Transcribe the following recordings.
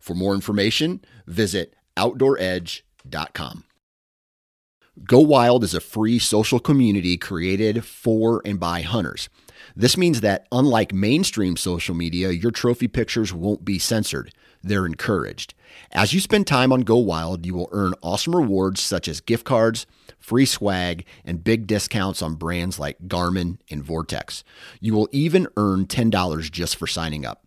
For more information, visit OutdoorEdge.com. Go Wild is a free social community created for and by hunters. This means that, unlike mainstream social media, your trophy pictures won't be censored. They're encouraged. As you spend time on Go Wild, you will earn awesome rewards such as gift cards, free swag, and big discounts on brands like Garmin and Vortex. You will even earn $10 just for signing up.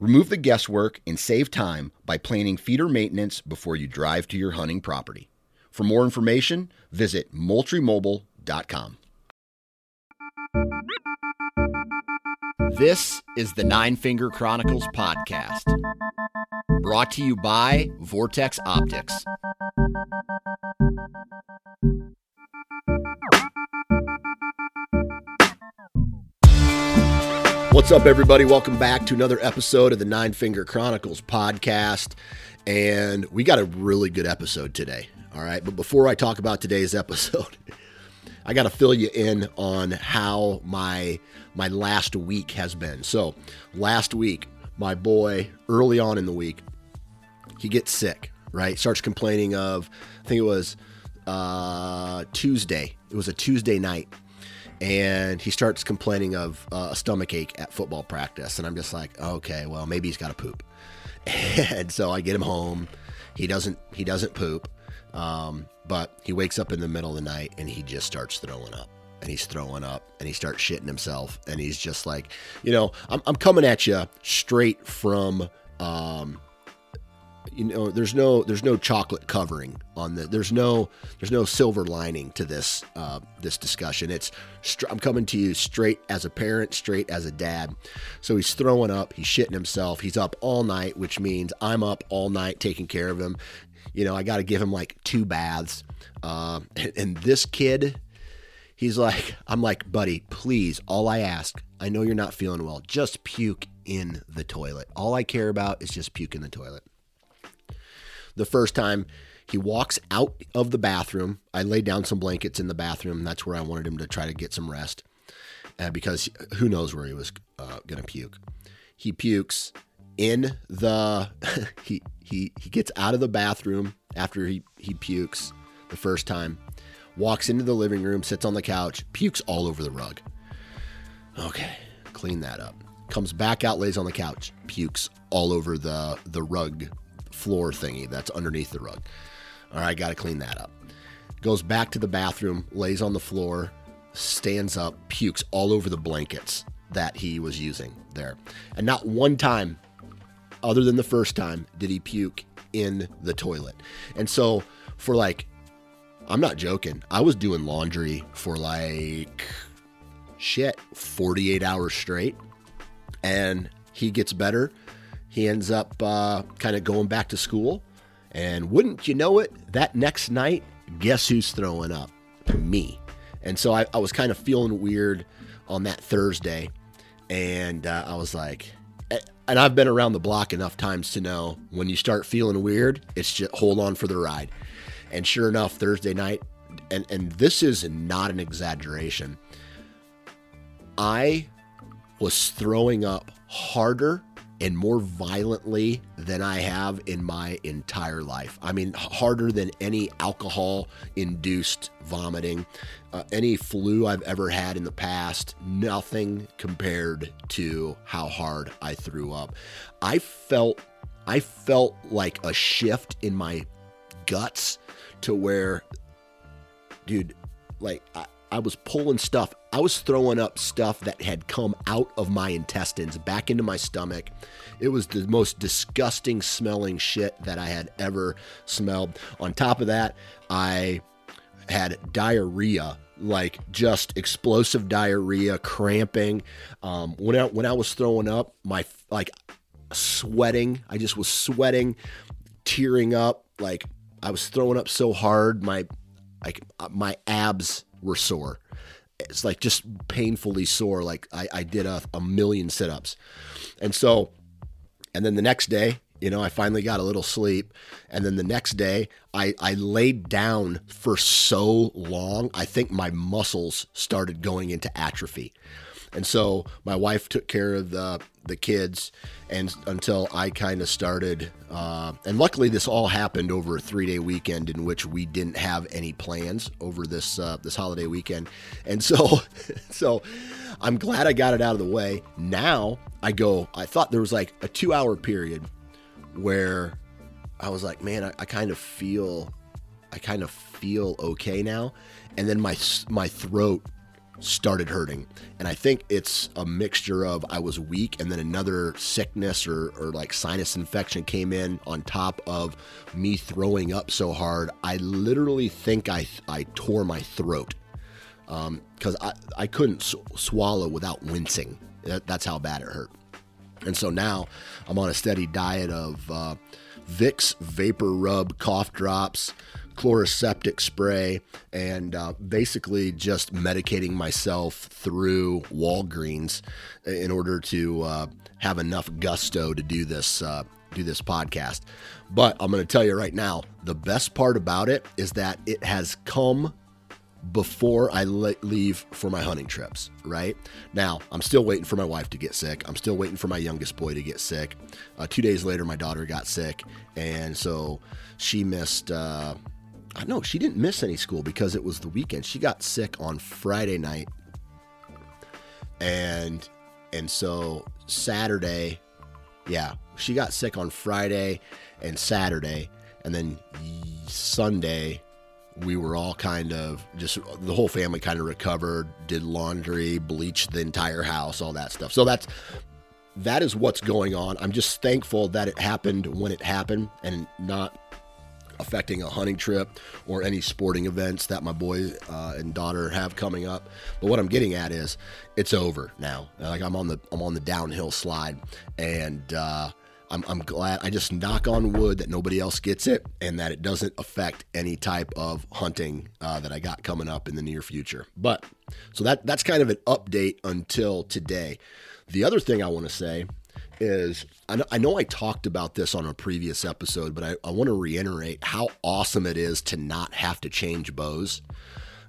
Remove the guesswork and save time by planning feeder maintenance before you drive to your hunting property. For more information, visit MoultrieMobile.com. This is the Nine Finger Chronicles podcast, brought to you by Vortex Optics. What's up, everybody? Welcome back to another episode of the Nine Finger Chronicles podcast. And we got a really good episode today. All right. But before I talk about today's episode, I got to fill you in on how my my last week has been. So, last week, my boy early on in the week, he gets sick, right? Starts complaining of I think it was uh Tuesday. It was a Tuesday night. And he starts complaining of uh, a stomach ache at football practice. And I'm just like, okay, well, maybe he's got to poop. And so I get him home. He doesn't he doesn't poop. Um, but he wakes up in the middle of the night and he just starts throwing up and he's throwing up and he starts shitting himself and he's just like, you know, I'm, I'm coming at you straight from, um, you know, there's no there's no chocolate covering on the there's no there's no silver lining to this uh, this discussion. It's I'm coming to you straight as a parent, straight as a dad. So he's throwing up, he's shitting himself, he's up all night, which means I'm up all night taking care of him. You know, I got to give him like two baths. Uh, and, and this kid, he's like, I'm like, buddy, please, all I ask, I know you're not feeling well, just puke in the toilet. All I care about is just puke in the toilet. The first time he walks out of the bathroom, I laid down some blankets in the bathroom. That's where I wanted him to try to get some rest uh, because who knows where he was uh, going to puke. He pukes in the he he he gets out of the bathroom after he he pukes the first time walks into the living room sits on the couch pukes all over the rug okay clean that up comes back out lays on the couch pukes all over the the rug floor thingy that's underneath the rug all right got to clean that up goes back to the bathroom lays on the floor stands up pukes all over the blankets that he was using there and not one time other than the first time, did he puke in the toilet. And so for like, I'm not joking, I was doing laundry for like shit, 48 hours straight. And he gets better. He ends up uh, kind of going back to school. And wouldn't you know it, that next night, guess who's throwing up? Me. And so I, I was kind of feeling weird on that Thursday. And uh, I was like, and I've been around the block enough times to know when you start feeling weird, it's just hold on for the ride. And sure enough, Thursday night, and, and this is not an exaggeration, I was throwing up harder and more violently than I have in my entire life. I mean, harder than any alcohol induced vomiting, uh, any flu I've ever had in the past, nothing compared to how hard I threw up. I felt I felt like a shift in my guts to where dude, like I, I was pulling stuff. I was throwing up stuff that had come out of my intestines back into my stomach. It was the most disgusting smelling shit that I had ever smelled. On top of that, I had diarrhea, like just explosive diarrhea, cramping. Um, when I when I was throwing up, my like sweating. I just was sweating, tearing up. Like I was throwing up so hard, my like my abs were sore. It's like just painfully sore. Like I, I did a, a million sit ups. And so, and then the next day, you know, I finally got a little sleep. And then the next day, I, I laid down for so long, I think my muscles started going into atrophy. And so my wife took care of the the kids, and until I kind of started. Uh, and luckily, this all happened over a three day weekend in which we didn't have any plans over this uh, this holiday weekend. And so, so I'm glad I got it out of the way. Now I go. I thought there was like a two hour period where I was like, man, I, I kind of feel, I kind of feel okay now. And then my my throat started hurting. And I think it's a mixture of I was weak and then another sickness or, or like sinus infection came in on top of me throwing up so hard. I literally think I, I tore my throat because um, I, I couldn't sw- swallow without wincing. That, that's how bad it hurt. And so now I'm on a steady diet of uh, Vicks VapoRub cough drops, Chloraseptic spray and uh, basically just medicating myself through Walgreens in order to uh, have enough gusto to do this uh, do this podcast. But I'm going to tell you right now, the best part about it is that it has come before I leave for my hunting trips, right? Now, I'm still waiting for my wife to get sick. I'm still waiting for my youngest boy to get sick. Uh, two days later, my daughter got sick. And so she missed, uh, I know she didn't miss any school because it was the weekend. She got sick on Friday night. And and so Saturday, yeah, she got sick on Friday and Saturday and then Sunday we were all kind of just the whole family kind of recovered, did laundry, bleached the entire house, all that stuff. So that's that is what's going on. I'm just thankful that it happened when it happened and not affecting a hunting trip or any sporting events that my boy uh, and daughter have coming up. But what I'm getting at is it's over now. Like I'm on the I'm on the downhill slide, and uh, I'm, I'm glad. I just knock on wood that nobody else gets it and that it doesn't affect any type of hunting uh, that I got coming up in the near future. But so that that's kind of an update until today. The other thing I want to say is I know, I talked about this on a previous episode, but I, I want to reiterate how awesome it is to not have to change bows.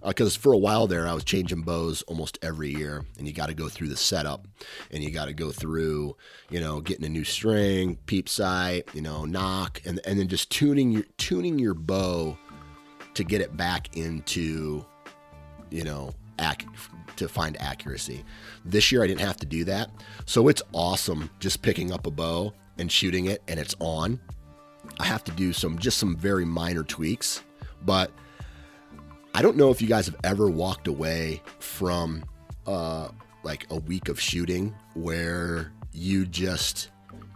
Because uh, for a while there, I was changing bows almost every year, and you got to go through the setup, and you got to go through, you know, getting a new string, peep sight, you know, nock, and and then just tuning your tuning your bow to get it back into, you know, ac- to find accuracy. This year I didn't have to do that. So it's awesome just picking up a bow and shooting it and it's on. I have to do some just some very minor tweaks, but I don't know if you guys have ever walked away from uh like a week of shooting where you just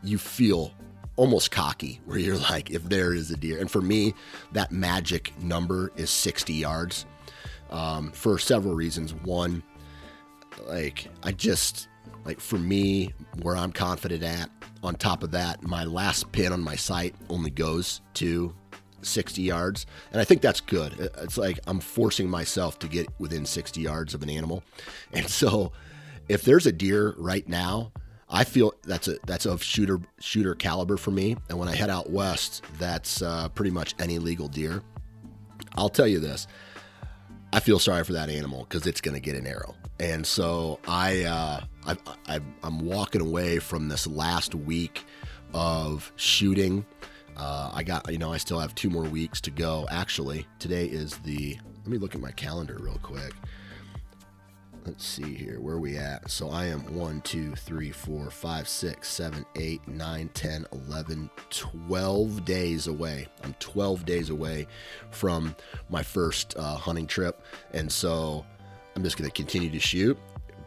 you feel almost cocky where you're like if there is a deer and for me that magic number is 60 yards um, for several reasons one like I just like for me where I'm confident at. On top of that, my last pin on my sight only goes to 60 yards, and I think that's good. It's like I'm forcing myself to get within 60 yards of an animal, and so if there's a deer right now. I feel that's a that's of shooter shooter caliber for me, and when I head out west, that's uh, pretty much any legal deer. I'll tell you this: I feel sorry for that animal because it's going to get an arrow. And so I, uh, I, I, I'm walking away from this last week of shooting. Uh, I got, you know, I still have two more weeks to go. Actually, today is the, let me look at my calendar real quick let's see here where we at so i am 1 2 3 4 5 6 7 8 9 10 11 12 days away i'm 12 days away from my first uh, hunting trip and so i'm just going to continue to shoot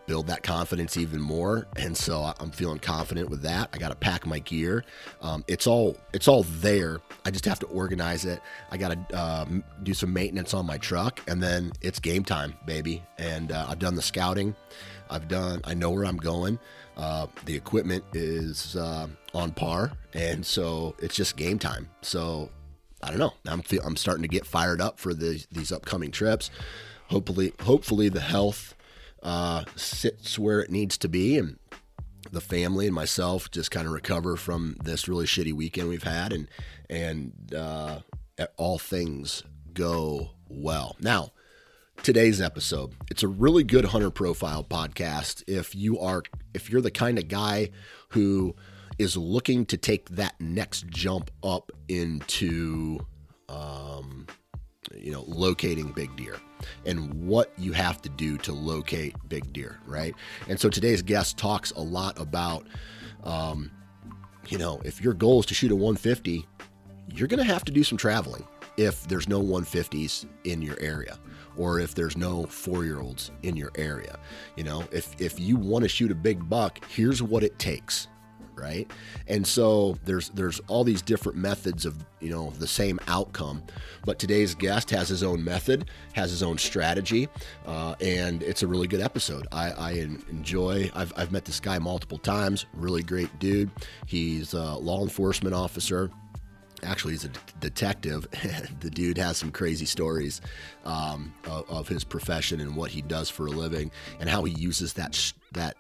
build that confidence even more. And so I'm feeling confident with that. I got to pack my gear. Um, it's all it's all there. I just have to organize it. I got to uh, do some maintenance on my truck, and then it's game time, baby. And uh, I've done the scouting. I've done. I know where I'm going. Uh, the equipment is uh, on par, and so it's just game time. So I don't know. I'm feel, I'm starting to get fired up for the, these upcoming trips. Hopefully, hopefully the health uh, sits where it needs to be, and the family and myself just kind of recover from this really shitty weekend we've had, and and uh, all things go well. Now, today's episode, it's a really good hunter profile podcast. If you are if you're the kind of guy who is looking to take that next jump up into um, you know locating big deer and what you have to do to locate big deer, right? And so today's guest talks a lot about, um, you know, if your goal is to shoot a 150, you're going to have to do some traveling if there's no 150s in your area or if there's no four year olds in your area. You know, if, if you want to shoot a big buck, here's what it takes right? And so there's there's all these different methods of you know the same outcome, but today's guest has his own method, has his own strategy, uh, and it's a really good episode. I, I enjoy. I've, I've met this guy multiple times. Really great dude. He's a law enforcement officer actually he's a detective the dude has some crazy stories um, of, of, his profession and what he does for a living and how he uses that that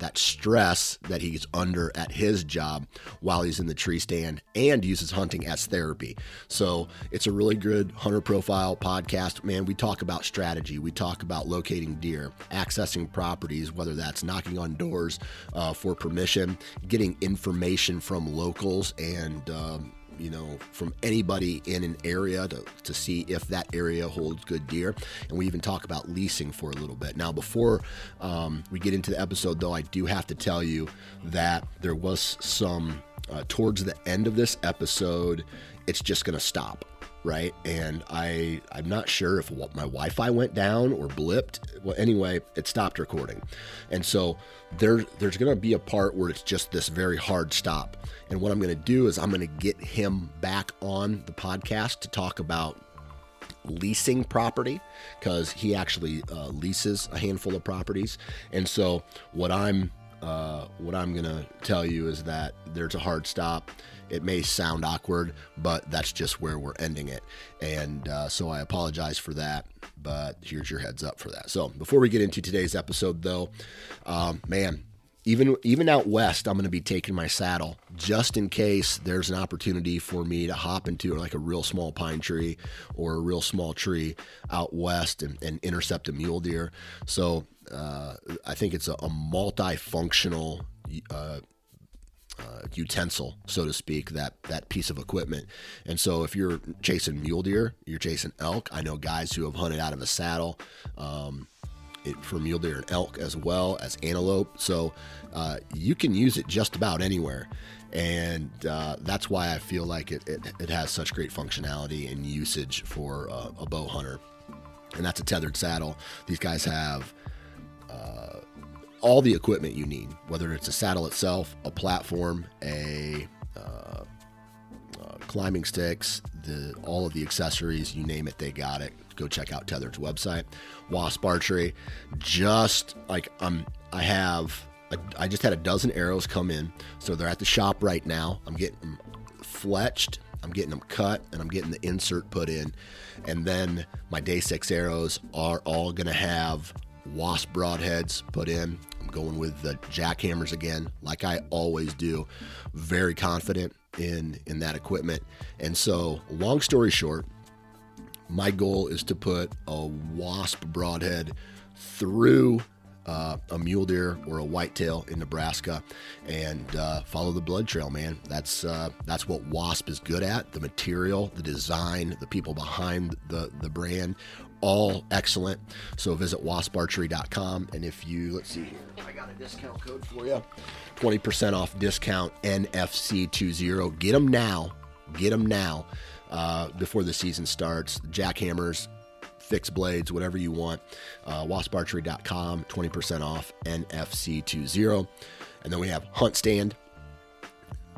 that stress that he's under at his job while he's in the tree stand and uses hunting as therapy. So it's a really good hunter profile podcast. Man, we talk about strategy, we talk about locating deer, accessing properties, whether that's knocking on doors uh, for permission, getting information from locals, and um, you know, from anybody in an area to, to see if that area holds good deer. And we even talk about leasing for a little bit. Now, before um, we get into the episode, though, I do have to tell you that there was some, uh, towards the end of this episode, it's just going to stop right? And I I'm not sure if my Wi-Fi went down or blipped. Well, anyway, it stopped recording, and so there there's to be a part where it's just this very hard stop. And what I'm to do is I'm to get him back on the podcast to talk about leasing property because he actually uh, leases a handful of properties. And so what I'm uh, what I'm gonna tell you is that there's a hard stop. It may sound awkward, but that's just where we're ending it. And uh, so I apologize for that, but here's your heads up for that. So before we get into today's episode, though, um, man, even even out west, I'm going to be taking my saddle just in case there's an opportunity for me to hop into like a real small pine tree or a real small tree out west and, and intercept a mule deer. So uh, I think it's a, a multifunctional uh, uh, utensil, so to speak, that that piece of equipment. And so, if you're chasing mule deer, you're chasing elk. I know guys who have hunted out of a saddle um, it, for mule deer and elk as well as antelope. So uh, you can use it just about anywhere. And uh, that's why I feel like it, it, it, has such great functionality and usage for uh, a bow hunter. And that's a tethered saddle. These guys have uh, all the equipment you need, whether it's a saddle itself, a platform, a uh, uh, climbing sticks, the all of the accessories, you name it, they got it. Go check out Tethered's website. Wasp Archery, just like um, I have, a, I just had a dozen arrows come in, so they're at the shop right now. I'm getting them fletched, I'm getting them cut, and I'm getting the insert put in, and then my day six arrows are all gonna have wasp broadheads put in. I'm going with the Jak-Hammers again, like I always do. Very confident in in that equipment. And so, long story short, my goal is to put a wasp broadhead through uh, a mule deer or a whitetail in Nebraska and uh, follow the blood trail, man. That's uh, that's what Wasp is good at. The material, the design, the people behind the the brand, all excellent. So visit wasparchery.com and if you let's see here, I got a discount code for you, twenty percent off discount NFC20. Get them now. Get them now uh, before the season starts. Jak-Hammers fixed blades, whatever you want. Uh, wasparchery.com, 20% off NFC20. And then we have HuntStand.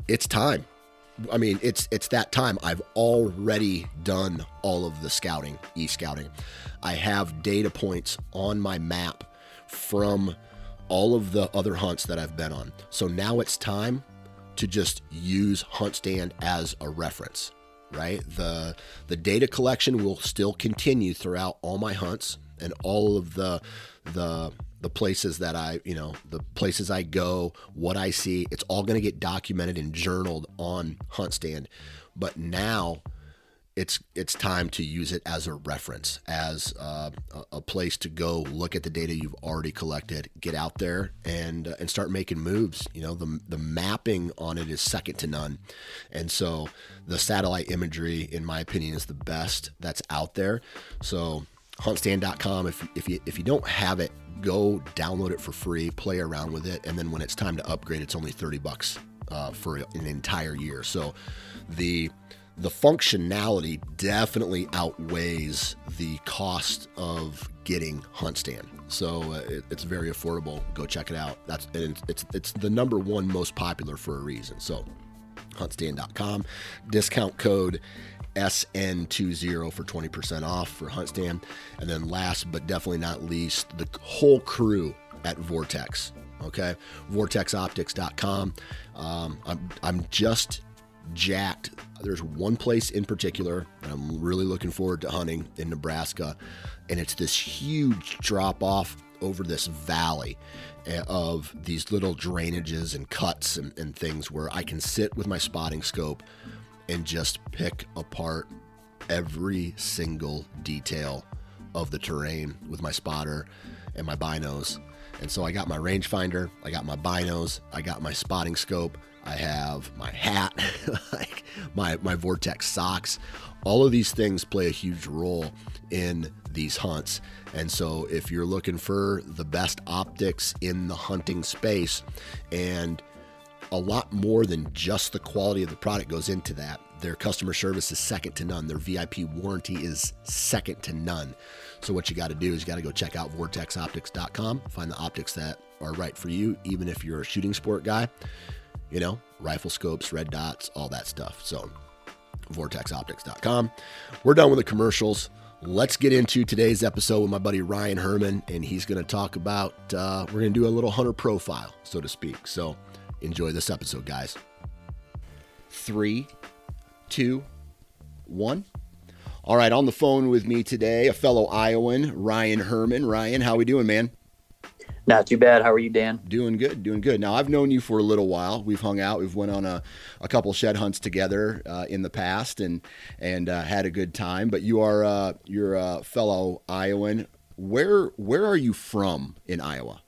It's time. I mean, it's it's that time. I've already done all of the scouting, e-scouting. I have data points on my map from all of the other hunts that I've been on. So now it's time to just use HuntStand as a reference right? The the data collection will still continue throughout all my hunts and all of the the the places that I, you know, the places I go, what I see, it's all going to get documented and journaled on HuntStand. But now it's it's time to use it as a reference, as uh, a, place to go look at the data you've already collected, get out there and uh, and start making moves. You know, the the mapping on it is second to none, and so the satellite imagery, in my opinion, is the best that's out there. So huntstand.com. If if you if you don't have it, go download it for free, play around with it, and then when it's time to upgrade, it's only thirty bucks uh, for an entire year. So the the functionality definitely outweighs the cost of getting HuntStand. So uh, it, it's very affordable. Go check it out. That's it's, it's it's the number one most popular for a reason. So huntstand.com discount code SN20 for 20% off for HuntStand. And then last but definitely not least, the whole crew at Vortex. Okay, vortexoptics.com. Um, I'm, I'm just jacked. There's one place in particular I'm really looking forward to hunting in Nebraska, and it's this huge drop off over this valley eh, of these little drainages and cuts and, and things where I can sit with my spotting scope and just pick apart every single detail of the terrain with my spotter and my binos. And so I got my rangefinder, I got my binos, I got my spotting scope, I have my hat, like my my Vortex socks. All of these things play a huge role in these hunts. And so if you're looking for the best optics in the hunting space and a lot more than just the quality of the product goes into that. Their customer service is second to none. Their VIP warranty is second to none. So what you got to do is you got to go check out vortexoptics.com, find the optics that are right for you even if you're a shooting sport guy you know, rifle scopes, red dots, all that stuff. So, vortexoptics.com. We're done with the commercials. Let's get into today's episode with my buddy Ryan Herman, and he's going to talk about, uh, we're going to do a little hunter profile, so to speak. So, enjoy this episode, guys. Three, two, one. All right, on the phone with me today, a fellow Iowan, Ryan Herman. Ryan, how we doing, man? Not too bad. How are you, Dan? Doing good, doing good. Now I've known you for a little while. We've hung out. We've went on a, a couple shed hunts together uh, in the past, and and uh, had a good time. But you are uh, you're a fellow Iowan. Where where are you from in Iowa?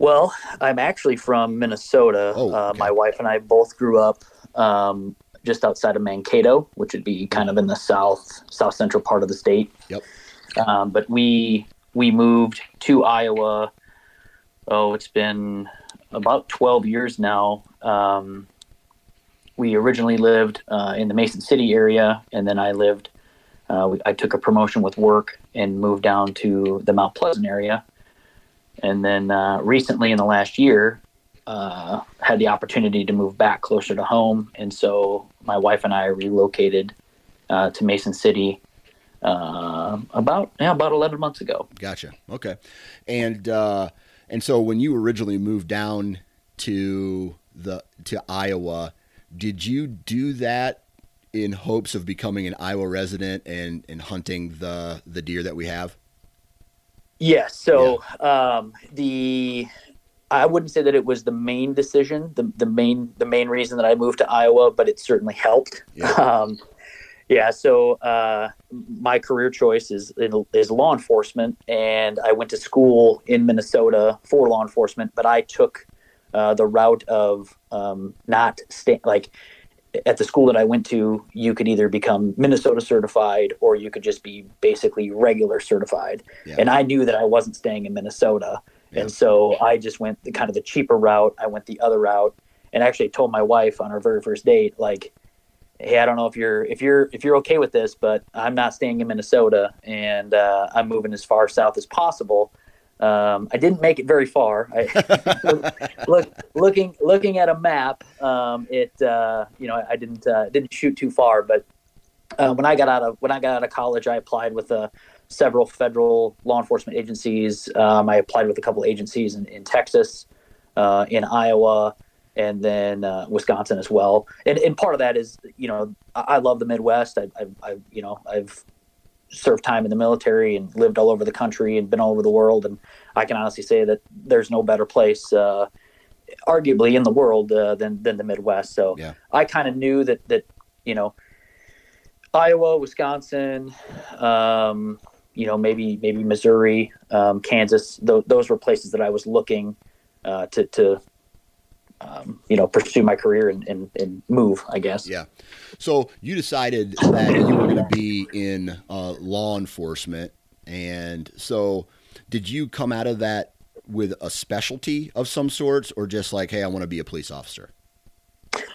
Well, I'm actually from Minnesota. Oh, uh, my wife and I both grew up um, just outside of Mankato, which would be kind of in the south south central part of the state. Yep. Um, but we we moved to Iowa. Oh, it's been about 12 years now. Um, we originally lived uh, in the Mason City area, and then I lived. Uh, I took a promotion with work and moved down to the Mount Pleasant area, and then uh, recently, in the last year, uh, had the opportunity to move back closer to home, and so my wife and I relocated uh, to Mason City uh, about yeah, about 11 months ago. Gotcha. Okay. And uh, and so when you originally moved down to the to Iowa, did you do that in hopes of becoming an Iowa resident and and hunting the the deer that we have? Yes. So yeah. um, the I wouldn't say that it was the main decision, the the main the main reason that I moved to Iowa, but it certainly helped. Yeah. Um, Yeah, so uh, my career choice is is law enforcement, and I went to school in Minnesota for law enforcement. But I took uh, the route of um, not stay like at the school that I went to. You could either become Minnesota certified or you could just be basically regular certified. Yeah. And I knew that I wasn't staying in Minnesota, yeah. and so I just went the kind of the cheaper route. I went the other route, and actually told my wife on our very first date like hey, I don't know if you're if you're if you're okay with this, but I'm not staying in Minnesota, and uh, I'm moving as far south as possible. Um, I didn't make it very far. I, look, looking looking at a map, um, it uh, you know I didn't uh, didn't shoot too far, but uh, when I got out of when I got out of college, I applied with uh, several federal law enforcement agencies. Um, I applied with a couple agencies in, in Texas, uh, in Iowa, and then uh, Wisconsin as well. And, and part of that is, you know, I, I love the Midwest. I, I, I, you know, I've served time in the military and lived all over the country and been all over the world. And I can honestly say that there's no better place, uh, arguably in the world, uh, than than the Midwest. So yeah. I kind of knew that that you know, Iowa, Wisconsin. Um, you know, maybe maybe Missouri, um, Kansas. Th- those were places that I was looking uh, to to um, you know, pursue my career and, and, and, move, I guess. Yeah. So you decided that you were going to be in uh, law enforcement. And so did you come out of that with a specialty of some sorts or just like, hey, I want to be a police officer?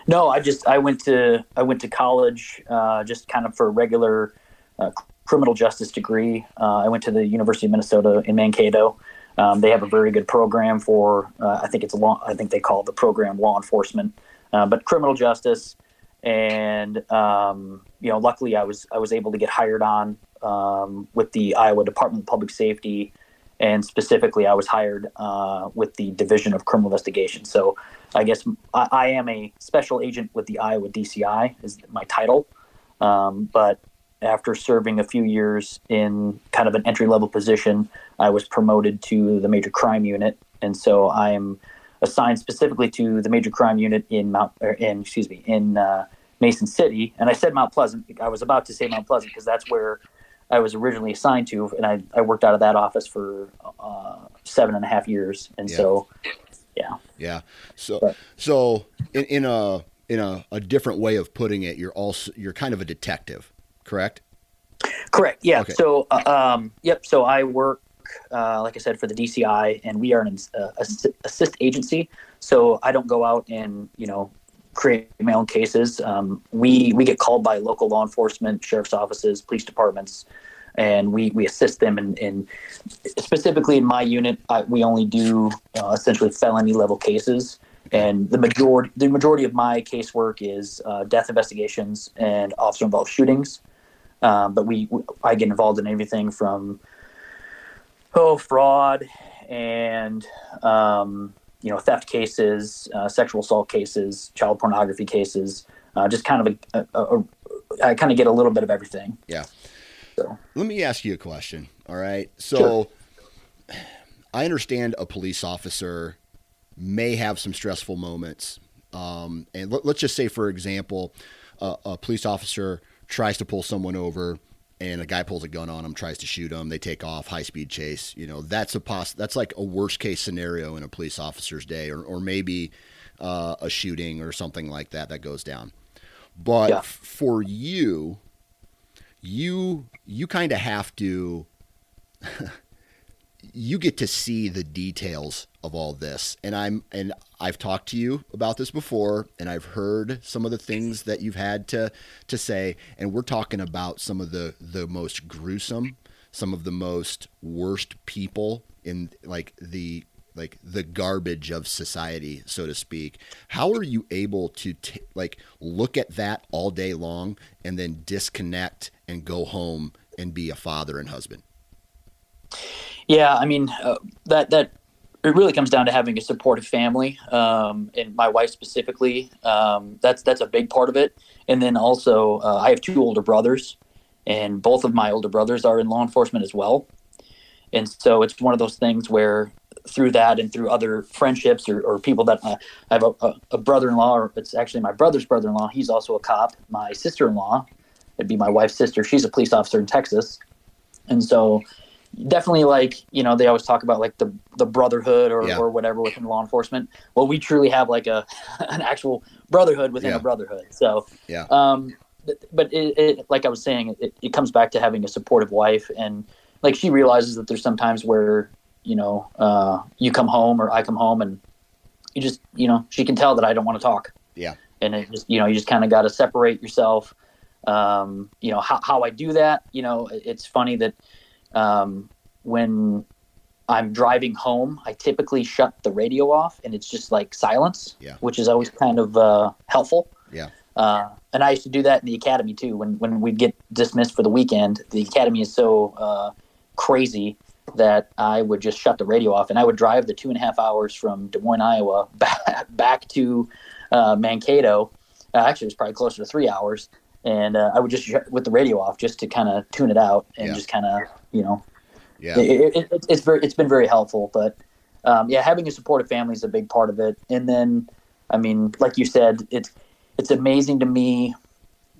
No, I just, I went to, I went to college uh, just kind of for a regular uh, criminal justice degree. Uh, I went to the University of Minnesota in Mankato. Um, they have a very good program for, uh, I think it's a law, I think they call the program law enforcement, uh, but criminal justice. And um, you know, luckily I was I was able to get hired on um, with the Iowa Department of Public Safety, and specifically I was hired uh, with the Division of Criminal Investigation. So I guess I, I, am a special agent with the Iowa DCI is my title, um, but after serving a few years in kind of an entry level position, I was promoted to the major crime unit, and so I am assigned specifically to the major crime unit in Mount, in excuse me, in uh, Mason City. And I said Mount Pleasant. I was about to say Mount Pleasant because that's where I was originally assigned to, and I, I worked out of that office for uh, seven and a half years, and yeah. so yeah, yeah. So but, so in, in a in a, a different way of putting it, you're also you're kind of a detective correct? Correct. Yeah. Okay. So, uh, um, yep. So I work, uh, like I said, for the DCI, and we are an uh, assist agency. So I don't go out and you know create my own cases. Um, we we get called by local law enforcement, sheriff's offices, police departments, and we we assist them in, in specifically in my unit. I, we only do uh, essentially felony level cases and the majority the majority of my casework is uh, death investigations and officer involved shootings. Um, but we, I get involved in everything from oh fraud and um, you know theft cases, uh, sexual assault cases, child pornography cases. Uh, just kind of a, a, a, I kind of get a little bit of everything. Yeah. So. Let me ask you a question. All right. So sure. I understand a police officer may have some stressful moments. Um, and let, us just say, for example, uh, a police officer tries to pull someone over and a guy pulls a gun on him, tries to shoot him. They take off, high speed chase. You know, that's a poss- That's like a worst case scenario in a police officer's day, or, or maybe uh, a shooting or something like that that goes down. But yeah. f- for you, you you kind of have to you get to see the details of all this. And i'm and i've talked to you about this before and i've heard some of the things that you've had to to say. And we're talking about some of the the most gruesome some of the most worst people in like the like the garbage of society so to speak. How are you able to t- like look at that all day long and then disconnect and go home and be a father and husband yeah, I mean uh, that that it really comes down to having a supportive family, um, and my wife specifically. Um, that's that's a big part of it. And then also, uh, I have two older brothers, and both of my older brothers are in law enforcement as well. And so it's one of those things where through that and through other friendships or, or people that uh, I have a, a, a, brother-in-law, or it's actually my brother's brother-in-law. He's also a cop. My sister-in-law it'd be my wife's sister. She's a police officer in Texas, and so definitely like you know they always talk about like the the brotherhood or, Yeah. or whatever within law enforcement. Well, we truly have like a an actual brotherhood within Yeah. a brotherhood. So Yeah. um, but it, it, like I was saying, it, it comes back to having a supportive wife, and like she realizes that there's some times where you know uh, you come home or I come home, and you just you know she can tell that I don't want to talk. Yeah. And it just you know you just kind of got to separate yourself. Um, you know how how I do that. You know it- it's funny that um, when I'm driving home, I typically shut the radio off, and it's just like silence, Yeah. which is always kind of uh, helpful. Yeah. Uh, and I used to do that in the academy too. When when we'd get dismissed for the weekend, the academy is so uh, crazy that I would just shut the radio off, and I would drive the two and a half hours from Des Moines, Iowa, back, back to uh, Mankato. Uh, actually, it was probably closer to three hours, and uh, I would just shut with the radio off just to kind of tune it out and Yeah. just kind of you know Yeah. it, it, it, it's very it's been very helpful but um, yeah having a supportive family is a big part of it and then i mean like you said it's it's amazing to me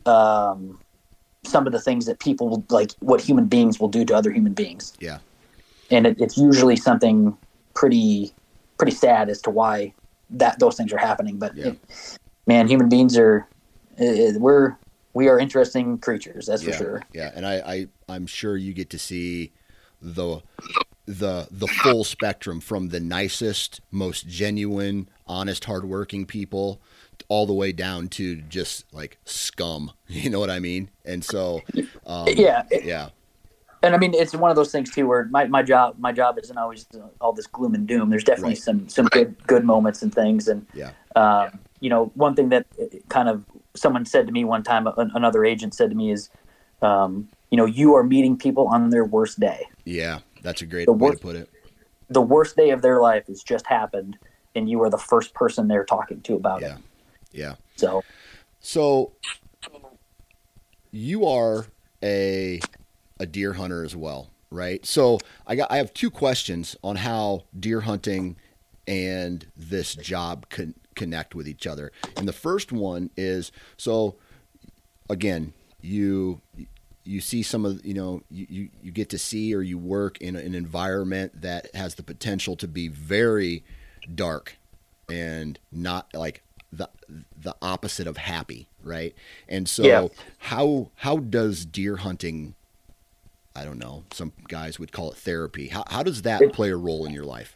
um, some of the things that people like what human beings will do to other human beings Yeah. and it, it's usually something pretty pretty sad as to why that those things are happening but Yeah. it- man human beings are uh, we're we are interesting creatures that's yeah. for sure Yeah. And I, I I'm sure you get to see the the the full spectrum from the nicest, most genuine, honest, hardworking people all the way down to just like scum. You know what I mean? And so um, yeah it- yeah. and I mean, it's one of those things too, where my, my job my job isn't always all this gloom and doom. There's definitely Right. some some good good moments and things. And Yeah. um, you know, one thing that kind of someone said to me one time, another agent said to me is, um, you know, you are meeting people on their worst day. Yeah. That's a great The way to worst- put it. The worst day of their life has just happened, and you are the first person they're talking to about Yeah. it. Yeah. So So you are a a deer hunter as well, right? So I got I have two questions on how deer hunting and this job can connect with each other. And the first one is so again, you you see some of you know you, you, get to see or you work in an environment that has the potential to be very dark and not like the the opposite of happy, right? And so Yeah. how how does deer hunting I don't know, some guys would call it therapy. How how does that play a role in your life?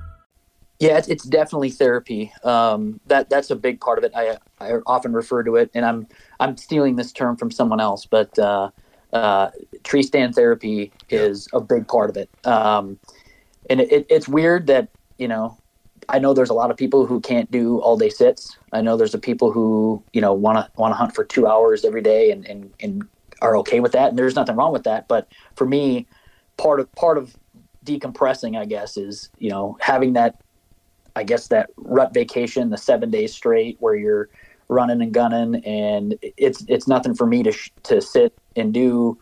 Yeah, it's, it's definitely therapy. Um, that that's a big part of it. I I often refer to it, and I'm I'm stealing this term from someone else, but uh, uh, tree stand therapy is a big part of it. Um, and it, it, it's weird that you know I know there's a lot of people who can't do all day sits. I know there's a people who you know want to want to hunt for two hours every day and, and and are okay with that, and there's nothing wrong with that. But for me, part of part of decompressing, I guess, is you know having that I guess that rut vacation, the seven days straight where you're running and gunning, and it's it's nothing for me to sh- to sit and do,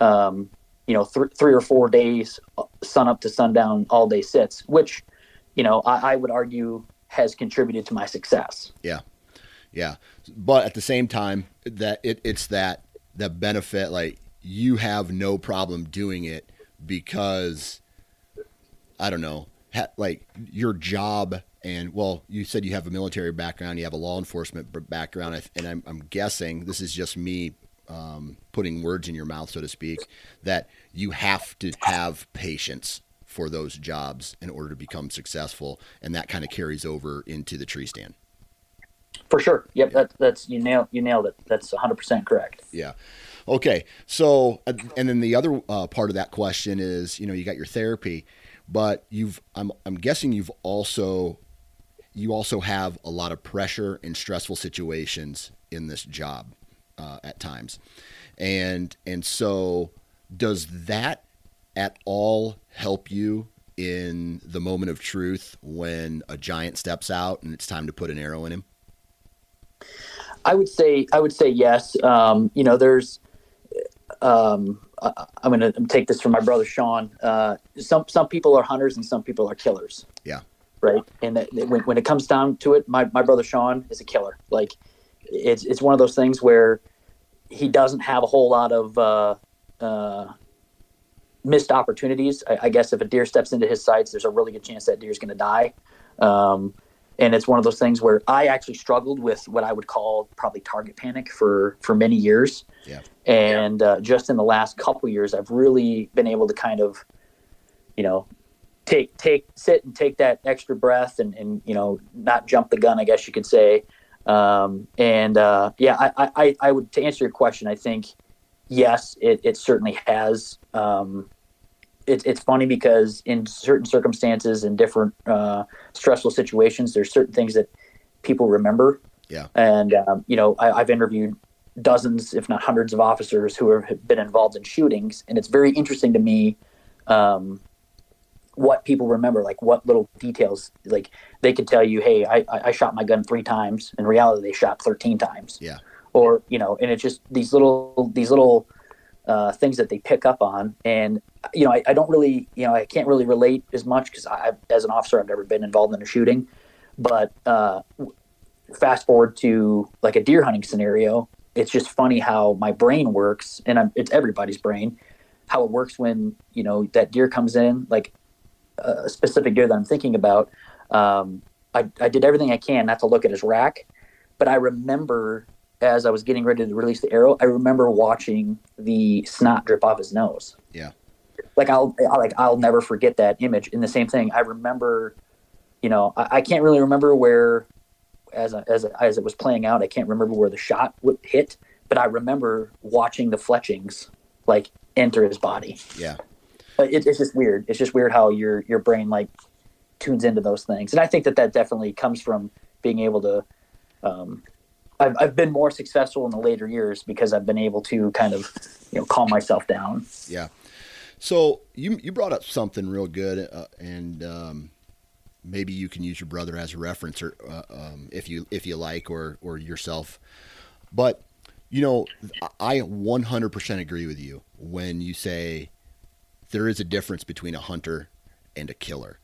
um, you know, th- three or four days, uh, sun up to sundown, all day sits, which, you know, I, I would argue has contributed to my success. Yeah. Yeah. But at the same time, that it, it's that that benefit like you have no problem doing it because I don't know, ha, like your job and well, you said you have a military background, you have a law enforcement background, and I'm, I'm guessing this is just me um, putting words in your mouth, so to speak, that you have to have patience for those jobs in order to become successful, and that kind of carries over into the tree stand. For sure. Yep. That, that's you nailed you nailed it. That's 100 percent correct. Yeah. Okay. So, uh, and then the other uh, part of that question is, you know, you got your therapy, but you've, I'm, I'm guessing you've also, you also have a lot of pressure and stressful situations in this job. uh, at times, and and so does that at all help you in the moment of truth when a giant steps out and it's time to put an arrow in him? I would say I would say yes. Um, you know, there's. Um, I, I'm going to take this from my brother Sean. Uh, some some people are hunters and some people are killers. Yeah. Right. And that, when, when it comes down to it, my, my brother Sean is a killer. Like, it's it's one of those things where he doesn't have a whole lot of uh, uh, missed opportunities. I, I, guess if a deer steps into his sights, there's a really good chance that deer is going to die. Um, and it's one of those things where I actually struggled with what I would call probably target panic for for many years. Yeah. And uh, just in the last couple years, I've really been able to kind of, you know, take take sit and take that extra breath and and you know not jump the gun, I guess you could say. Um, and uh, yeah, I, I I would to answer your question, I think yes, it it certainly has. Um, it's it's funny because in certain circumstances and different uh, stressful situations, there's certain things that people remember. Yeah. And um, you know, I, I've interviewed dozens, if not hundreds, of officers who have been involved in shootings, and it's very interesting to me um, what people remember, like what little details. Like they could tell you, "Hey, I, I shot my gun three times." In reality, they shot thirteen times. Yeah. Or you know, and it's just these little these little uh, things that they pick up on. And you know, I, I don't really, you know, I can't really relate as much because I, as an officer, I've never been involved in a shooting. But uh, fast forward to like a deer hunting scenario, it's just funny how my brain works, and I'm, it's everybody's brain, how it works when you know that deer comes in, like a specific deer that I'm thinking about. Um, I, I did everything I can not to look at his rack, but I remember as I was getting ready to release the arrow, I remember watching the snot drip off his nose. Yeah. Like I'll, I'll like I'll never forget that image. And the same thing, I remember, you know, I, I can't really remember where, as a, as a, as it was playing out, I can't remember where the shot would hit, but I remember watching the fletchings like enter his body. Yeah. It, it's just weird. It's just weird how your your brain like tunes into those things, and I think that that definitely comes from being able to um, I've, I've been more successful in the later years because I've been able to kind of, you know, calm myself down. Yeah. So you you brought up something real good, uh, and um, maybe you can use your brother as a reference, or uh, um, if you if you like, or or yourself. But you know, I 100% agree with you when you say there is a difference between a hunter and a killer,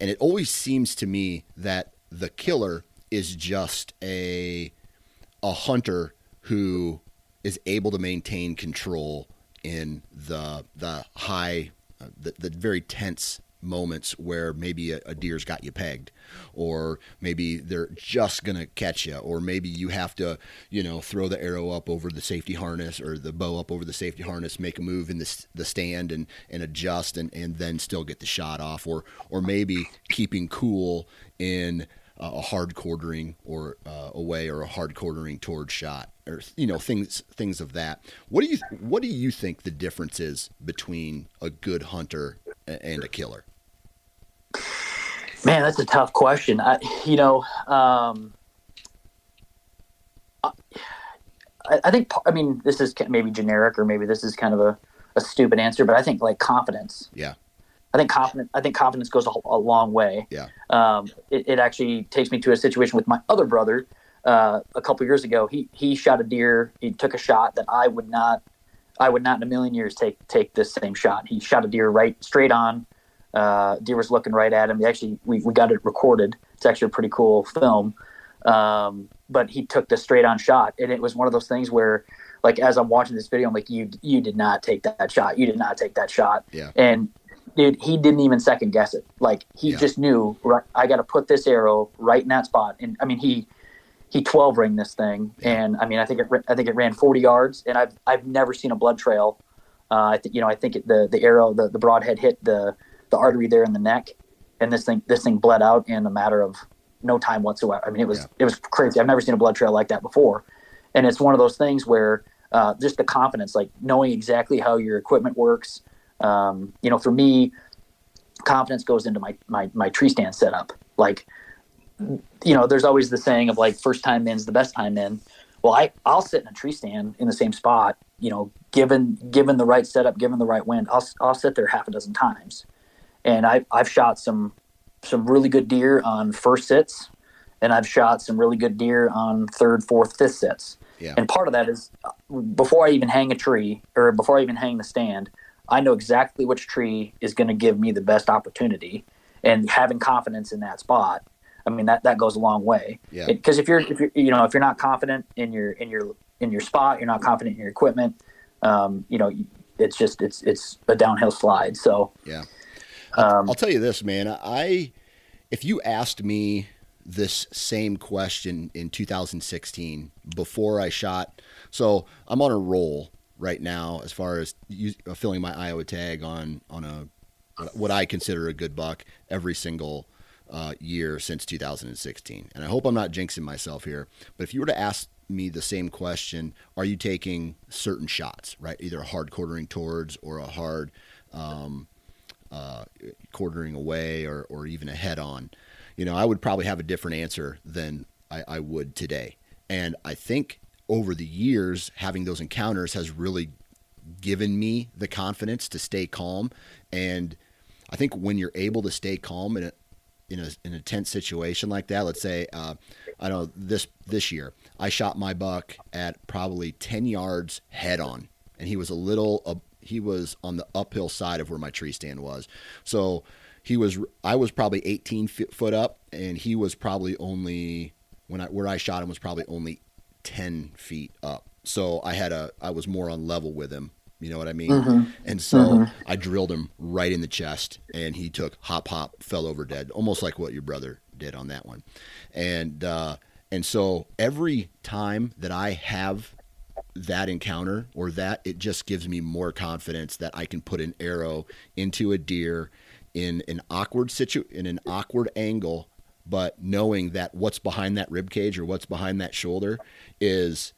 and it always seems to me that the killer is just a a hunter who is able to maintain control in the the high, uh, the, the very tense moments where maybe a, a, deer's got you pegged or maybe they're just going to catch you or maybe you have to you know throw the arrow up over the safety harness or the bow up over the safety harness make a move in the, the stand and, and adjust and, and then still get the shot off or or maybe keeping cool in a hard quartering or uh, away or a hard quartering toward shot or you know things things of that. What do you what do you think the difference is between a good hunter and a killer? Man, that's a tough question. I, you know, um, I, I, think I mean this is maybe generic or maybe this is kind of a, a stupid answer, but I think like confidence. Yeah. I think confidence. I think confidence goes a, a long way. Yeah. Um, it, it, actually takes me to a situation with my other brother. Uh, a couple years ago, he he shot a deer. He took a shot that I would not, I would not in a million years take take this same shot. He shot a deer right straight on. Uh, deer was looking right at him. He actually, we, we got it recorded. It's actually a pretty cool film. Um, but he took the straight on shot, and it was one of those things where like as I'm watching this video, I'm like, you you did not take that shot. You did not take that shot. Yeah. And dude, he didn't even second guess it. Like he yeah. just knew, right, I got to put this arrow right in that spot. And I mean, he he 12 ring this thing, yeah. and I mean, I think it I think it ran 40 yards, and I've I've never seen a blood trail. Uh, I think you know, I think it, the the arrow, the the broadhead hit the the artery there in the neck, and this thing this thing bled out in a matter of no time whatsoever. I mean, it was yeah. it was crazy. I've never seen a blood trail like that before, and it's one of those things where uh, just the confidence, like knowing exactly how your equipment works, um, you know, for me, confidence goes into my, my, my tree stand setup. Like, you know, there's always the saying of like first time in's the best time in. Well, I I'll sit in a tree stand in the same spot. You know, given given the right setup, given the right wind, I'll I'll sit there half a dozen times, and I I've shot some some really good deer on first sits, and I've shot some really good deer on third, fourth, fifth sits. Yeah. And part of that is before I even hang a tree or before I even hang the stand, I know exactly which tree is going to give me the best opportunity, and having confidence in that spot. I mean that that goes a long way. Yeah. Because if you're if you're you know if you're not confident in your in your in your spot, you're not confident in your equipment. Um, you know, it's just it's it's a downhill slide. So Yeah. Um, I'll tell you this, man. I if you asked me this same question in 2016 before I shot, so I'm on a roll right now as far as uh, filling my Iowa tag on on a what I consider a good buck every single uh, year since 2016. And I hope I'm not jinxing myself here, but if you were to ask me the same question, are you taking certain shots, right? Either a hard quartering towards or a hard um, uh, quartering away or, or even a head on, you know, I would probably have a different answer than I, I would today. And I think over the years, having those encounters has really given me the confidence to stay calm. And I think when you're able to stay calm in a, in a, in a tense situation like that, let's say, uh, I don't know, this, this year, I shot my buck at probably 10 yards head on. And he was a little, he was on the uphill side of where my tree stand was. So he was, I was probably 18 foot up and he was probably only, when I, where I shot him was probably only 10 feet up. So I had a, I was more on level with him. You know what I mean? And so I drilled him right in the chest and he took hop, hop, fell over dead, almost like what your brother did on that one. And, uh, and so every time that I have that encounter or that, it just gives me more confidence that I can put an arrow into a deer in an awkward situ in an awkward angle, but knowing that what's behind that rib cage or what's behind that shoulder is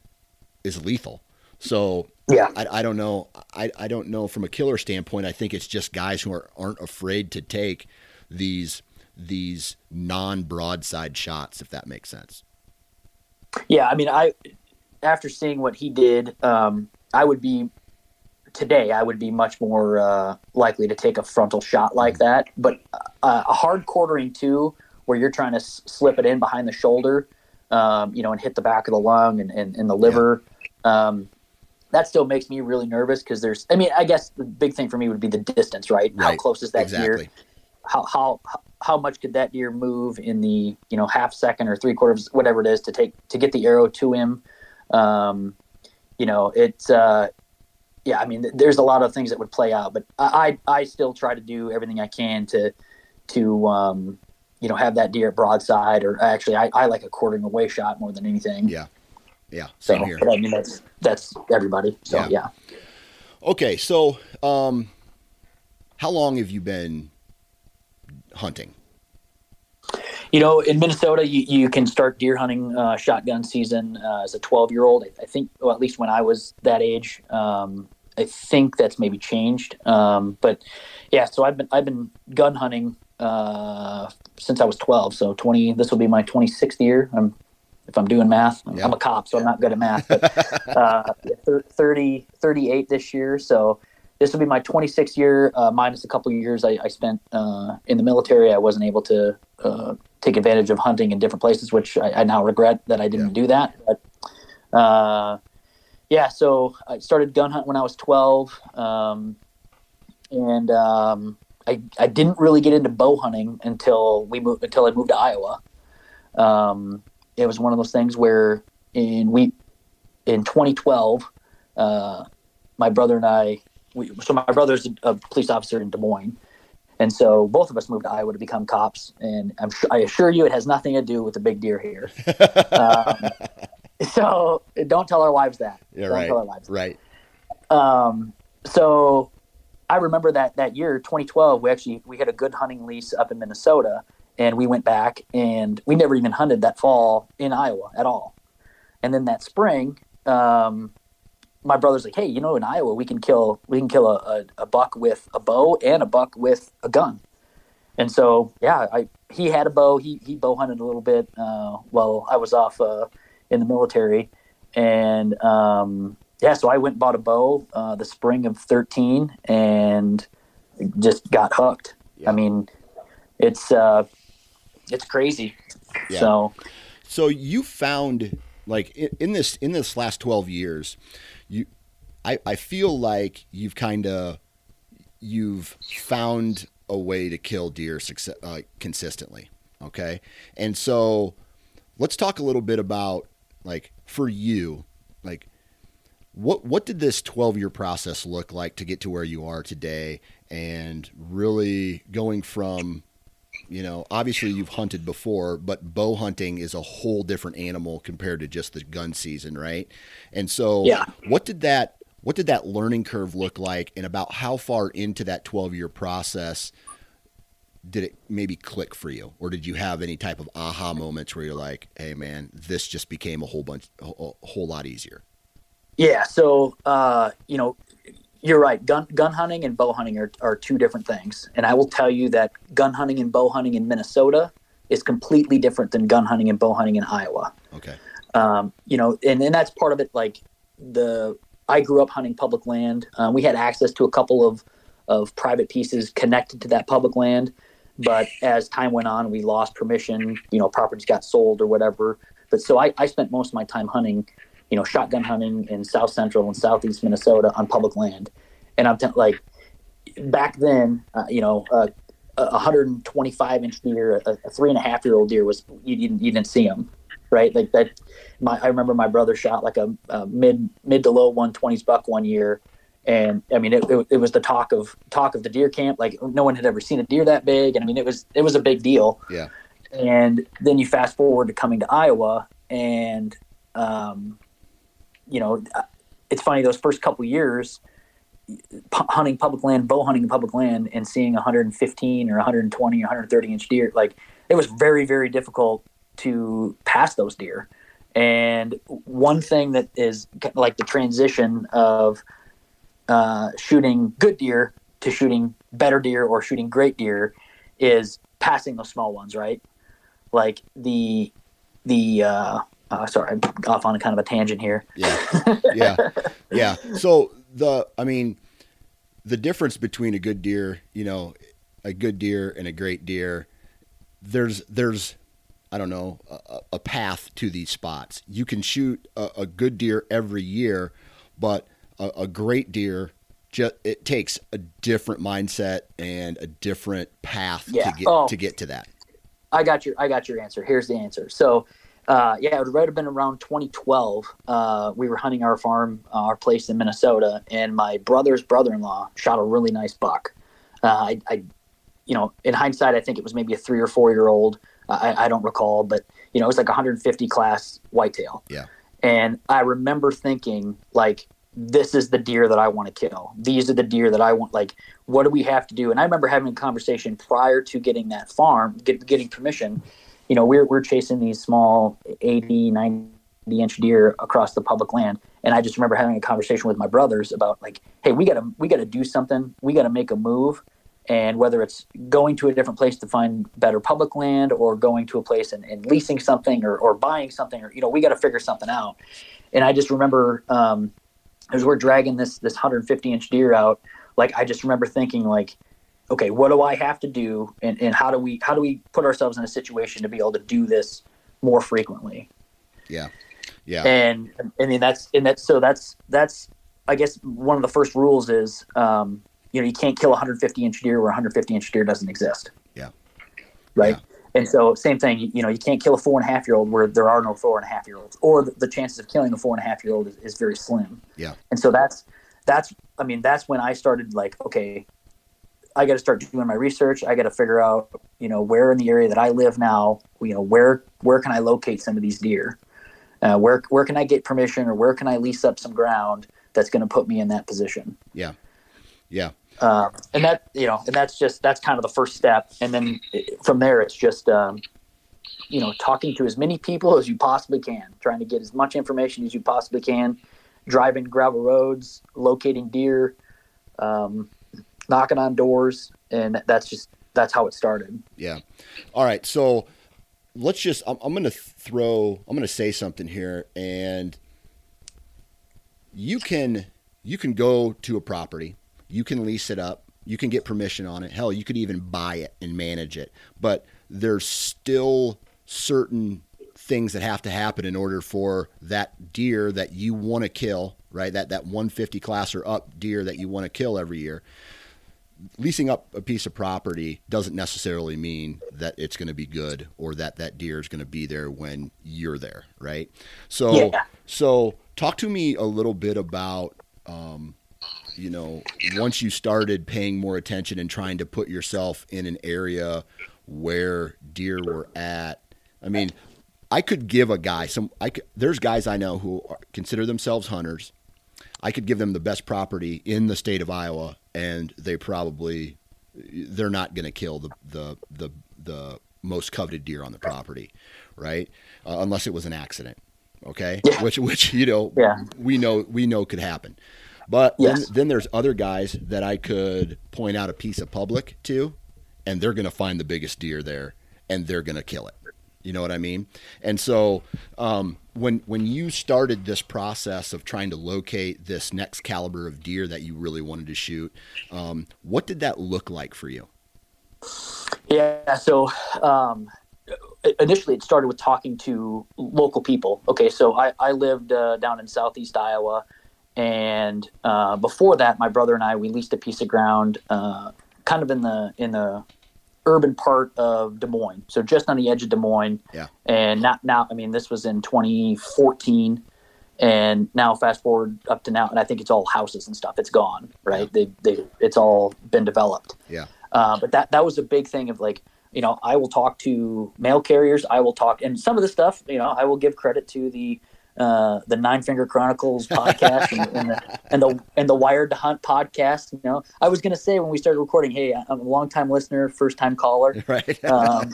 is lethal. So Yeah. I, I don't know. I, I don't know from a killer standpoint. I think it's just guys who are, aren't afraid to take these these non broadside shots, if that makes sense. Yeah, I mean, I after seeing what he did, um, I would be today. I would be much more uh, likely to take a frontal shot like that. But uh, a hard quartering to, where you're trying to s- slip it in behind the shoulder, um, you know, and hit the back of the lung and, and, and the liver. Um, that still makes me really nervous because there's. I mean, I guess the big thing for me would be the distance, right? How close is that deer? exactly. how how how much could that deer move in the you know half second or three quarters whatever it is to take to get the arrow to him um you know it's uh yeah i mean th- there's a lot of things that would play out but i i I still try to do everything i can to to um you know have that deer at broadside or actually i, I like a quartering away shot more than anything Yeah. Yeah. so Same here. but i mean that's that's everybody so Yeah. yeah. Okay. So, um, how long have you been hunting? You know, in Minnesota, you, you can start deer hunting uh, shotgun season uh, as a 12 year old. I, I think, well, at least when I was that age, um, I think that's maybe changed. Um, but yeah, so I've been I've been gun hunting uh, since I was 12. So 20. This will be my 26th year. I'm if I'm doing math. I'm, Yeah. I'm a cop, so I'm not good at math. But uh, 30, 38 this year. So this will be my 26th year, uh, minus a couple of years I, I spent uh, in the military. I wasn't able to uh, take advantage of hunting in different places, which I, I now regret that I didn't do that. But uh, yeah, so I started gun hunt when I was 12, um, and um, I I didn't really get into bow hunting until we moved until I moved to Iowa. Um, it was one of those things where in we in 2012, uh, my brother and I. We, so my brother's a, a police officer in Des Moines, and so both of us moved to Iowa to become cops. And I'm sure, I assure you, it has nothing to do with the big deer here. um, so don't tell our wives that. Yeah. don't Right. tell our wives. Right. Um, so I remember that that year, 2012, we actually we had a good hunting lease up in Minnesota, and we went back and we never even hunted that fall in Iowa at all. And then that spring, um, my brother's like, "Hey, you know, in Iowa we can kill we can kill a, a, a buck with a bow and a buck with a gun." And so, yeah, I he had a bow. He he bow hunted a little bit uh, while I was off uh, in the military, and um, yeah, so I went and bought a bow uh, the spring of 13 and just got hooked. Yeah. I mean, it's uh, it's crazy. Yeah. So So you found like in, in this in this last twelve years, you I, I feel like you've kind of you've found a way to kill deer success, uh, consistently. Okay, and so let's talk a little bit about like for you, like what what did this 12 year process look like to get to where you are today and really going from you know obviously you've hunted before but bow hunting is a whole different animal compared to just the gun season right? And so Yeah. what did that what did that learning curve look like and about how far into that 12 year process did it maybe click for you? Or did you have any type of aha moments where you're like hey man this just became a whole bunch a, a whole lot easier yeah, so uh, you know, you're right. Gun gun hunting and bow hunting are, are two different things, and I will tell you that gun hunting and bow hunting in Minnesota is completely different than gun hunting and bow hunting in Iowa. okay um, you know, and, and that's part of it. Like the, I grew up hunting public land. Um, we had access to a couple of, of private pieces connected to that public land. But as time went on, we lost permission, you know, properties got sold or whatever. But so I, I spent most of my time hunting, you know, shotgun hunting in South Central and Southeast Minnesota on public land. And I'm t- like, back then, uh, you know, uh, a 125 inch deer, a, a three and a half year old deer was, you, didn't you didn't see them right? Like that. My I remember my brother shot like a, a mid mid to low 120s buck one year, and I mean it, it, it was the talk of talk of the deer camp. Like no one had ever seen a deer that big, and I mean it was it was a big deal. yeah And then you fast forward to coming to Iowa, and um, you know, it's funny those first couple years hunting public land, bow hunting in public land, and seeing 115 or 120 or 130 inch deer, like it was very very difficult to pass those deer. And one thing that is like the transition of uh, shooting good deer to shooting better deer or shooting great deer is passing those small ones, right? Like the the uh, uh, sorry, I'm off on a kind of a tangent here. Yeah. Yeah. Yeah. So the I mean the difference between a good deer, you know, a good deer and a great deer, there's there's I don't know, a, a path to these spots. You can shoot a, a good deer every year, but a, a great deer just it takes a different mindset and a different path Yeah. to get Oh. to get to that. I got your I got your answer. Here's the answer. So, uh, yeah, it would right have been around 2012. Uh, we were hunting our farm, uh, our place in Minnesota, and my brother's brother-in-law shot a really nice buck. Uh, I, I, you know, in hindsight, I think it was maybe a three or four year old. I, I don't recall, but you know, it was like 150 class whitetail. Yeah. And I remember thinking, like, this is the deer that I want to kill. These are the deer that I want. Like, what do we have to do? And I remember having a conversation prior to getting that farm, get, getting permission. You know, we're, we're chasing these small 80, 90 inch deer across the public land. And I just remember having a conversation with my brothers about like, hey, we gotta we gotta do something. We gotta make a move. And whether it's going to a different place to find better public land or going to a place and, and leasing something or, or buying something or you know, we gotta figure something out. And I just remember um, as we're dragging this this 150 inch deer out, like I just remember thinking like, okay, what do I have to do, and, and how do we how do we put ourselves in a situation to be able to do this more frequently? Yeah. Yeah. And I mean that's and that's so that's that's I guess one of the first rules is um, you know you can't kill a 150 inch deer where 150 inch deer doesn't exist. Yeah. Right. Yeah. And so same thing, you, you know, you can't kill a four and a half year old where there are no four and a half year olds, or the, the chances of killing a four and a half year old is, is very slim. Yeah. And so that's that's I mean that's when I started like okay, I got to start doing my research. I got to figure out you know where in the area that I live now, you know where where can I locate some of these deer, uh, where where can I get permission or where can I lease up some ground that's going to put me in that position. Yeah. Yeah. Um, and that you know, and that's just that's kind of the first step, and then from there it's just um, you know talking to as many people as you possibly can, trying to get as much information as you possibly can, driving gravel roads, locating deer, um, knocking on doors, and that's just that's how it started. Yeah. All right. So let's just, I'm, I'm to throw, I'm to say something here. And you can you can go to a property, you can lease it up, you can get permission on it. Hell, you could even buy it and manage it. But there's still certain things that have to happen in order for that deer that you want to kill, right? That that 150 class or up deer that you want to kill every year. Leasing up a piece of property doesn't necessarily mean that it's going to be good or that that deer is going to be there when you're there, right? So, Yeah. so talk to me a little bit about, um, you know, once you started paying more attention and trying to put yourself in an area where deer were at. I mean, I could give a guy some. I could, there's guys I know who are, consider themselves hunters. I could give them the best property in the state of Iowa, and they probably they're not going to kill the the the the most coveted deer on the property, right? Uh, unless it was an accident, okay? Yeah. Which which you know Yeah. we know we know could happen. But Yes. then, then there's other guys that I could point out a piece of public to, and they're going to find the biggest deer there, and they're going to kill it. You know what I mean? And so um, when when you started this process of trying to locate this next caliber of deer that you really wanted to shoot, um, what did that look like for you? Yeah. So um, initially, it started with talking to local people. Okay, so I, I lived uh, down in southeast Iowa, and uh, before that, my brother and I we leased a piece of ground, uh, kind of in the in the urban part of Des Moines, so just on the edge of Des Moines. Yeah. And not now. I mean, this was in 2014. And now, fast forward up to now, and I think it's all houses and stuff. It's gone, right? They, they, it's all been developed. Yeah. Uh, but that that was a big thing of like, you know, I will talk to mail carriers. I will talk, and some of the stuff, you know, I will give credit to the uh, the Nine Finger Chronicles podcast and, and the and the and the Wired to Hunt podcast. You know, I was gonna say when we started recording, hey, I'm a long time listener, first time caller. Right. Um,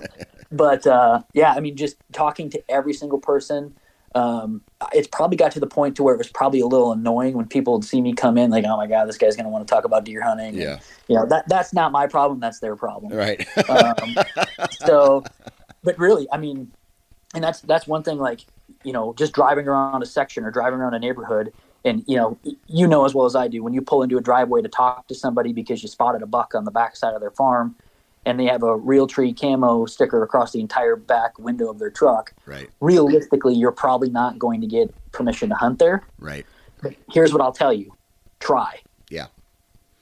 but uh, yeah, I mean, just talking to every single person. Um, it's probably got to the point to where it was probably a little annoying when people would see me come in, like, "Oh my god, this guy's going to want to talk about deer hunting." yeah. And, you know that that's not my problem. That's their problem. Right. Um, so, but really, I mean, and that's that's one thing. Like, you know, just driving around a section or driving around a neighborhood, and you know, you know as well as I do, when you pull into a driveway to talk to somebody because you spotted a buck on the backside of their farm, and they have a Realtree camo sticker across the entire back window of their truck. right. Realistically, you're probably not going to get permission to hunt there. Right. But here's what I'll tell you: try.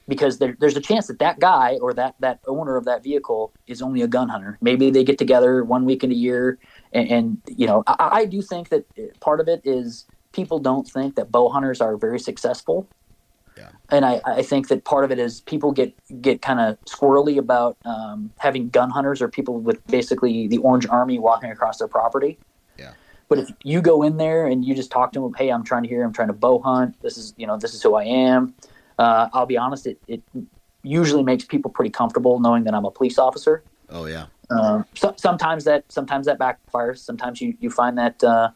Because there, there's a chance that that guy or that that owner of that vehicle is only a gun hunter. Maybe they get together one week in a year, and, and you know, I, I do think that part of it is people don't think that bow hunters are very successful. Yeah. And I, I think that part of it is people get get kind of squirrely about um, having gun hunters or people with basically the Orange Army walking across their property. Yeah. But if you go in there and you just talk to them, hey, I'm trying to hear, I'm trying to bow hunt. This is you know this is who I am. Uh, I'll be honest, it, it usually makes people pretty comfortable knowing that I'm a police officer. Oh yeah. Um, so, sometimes that sometimes that backfires. Sometimes you, you find that uh,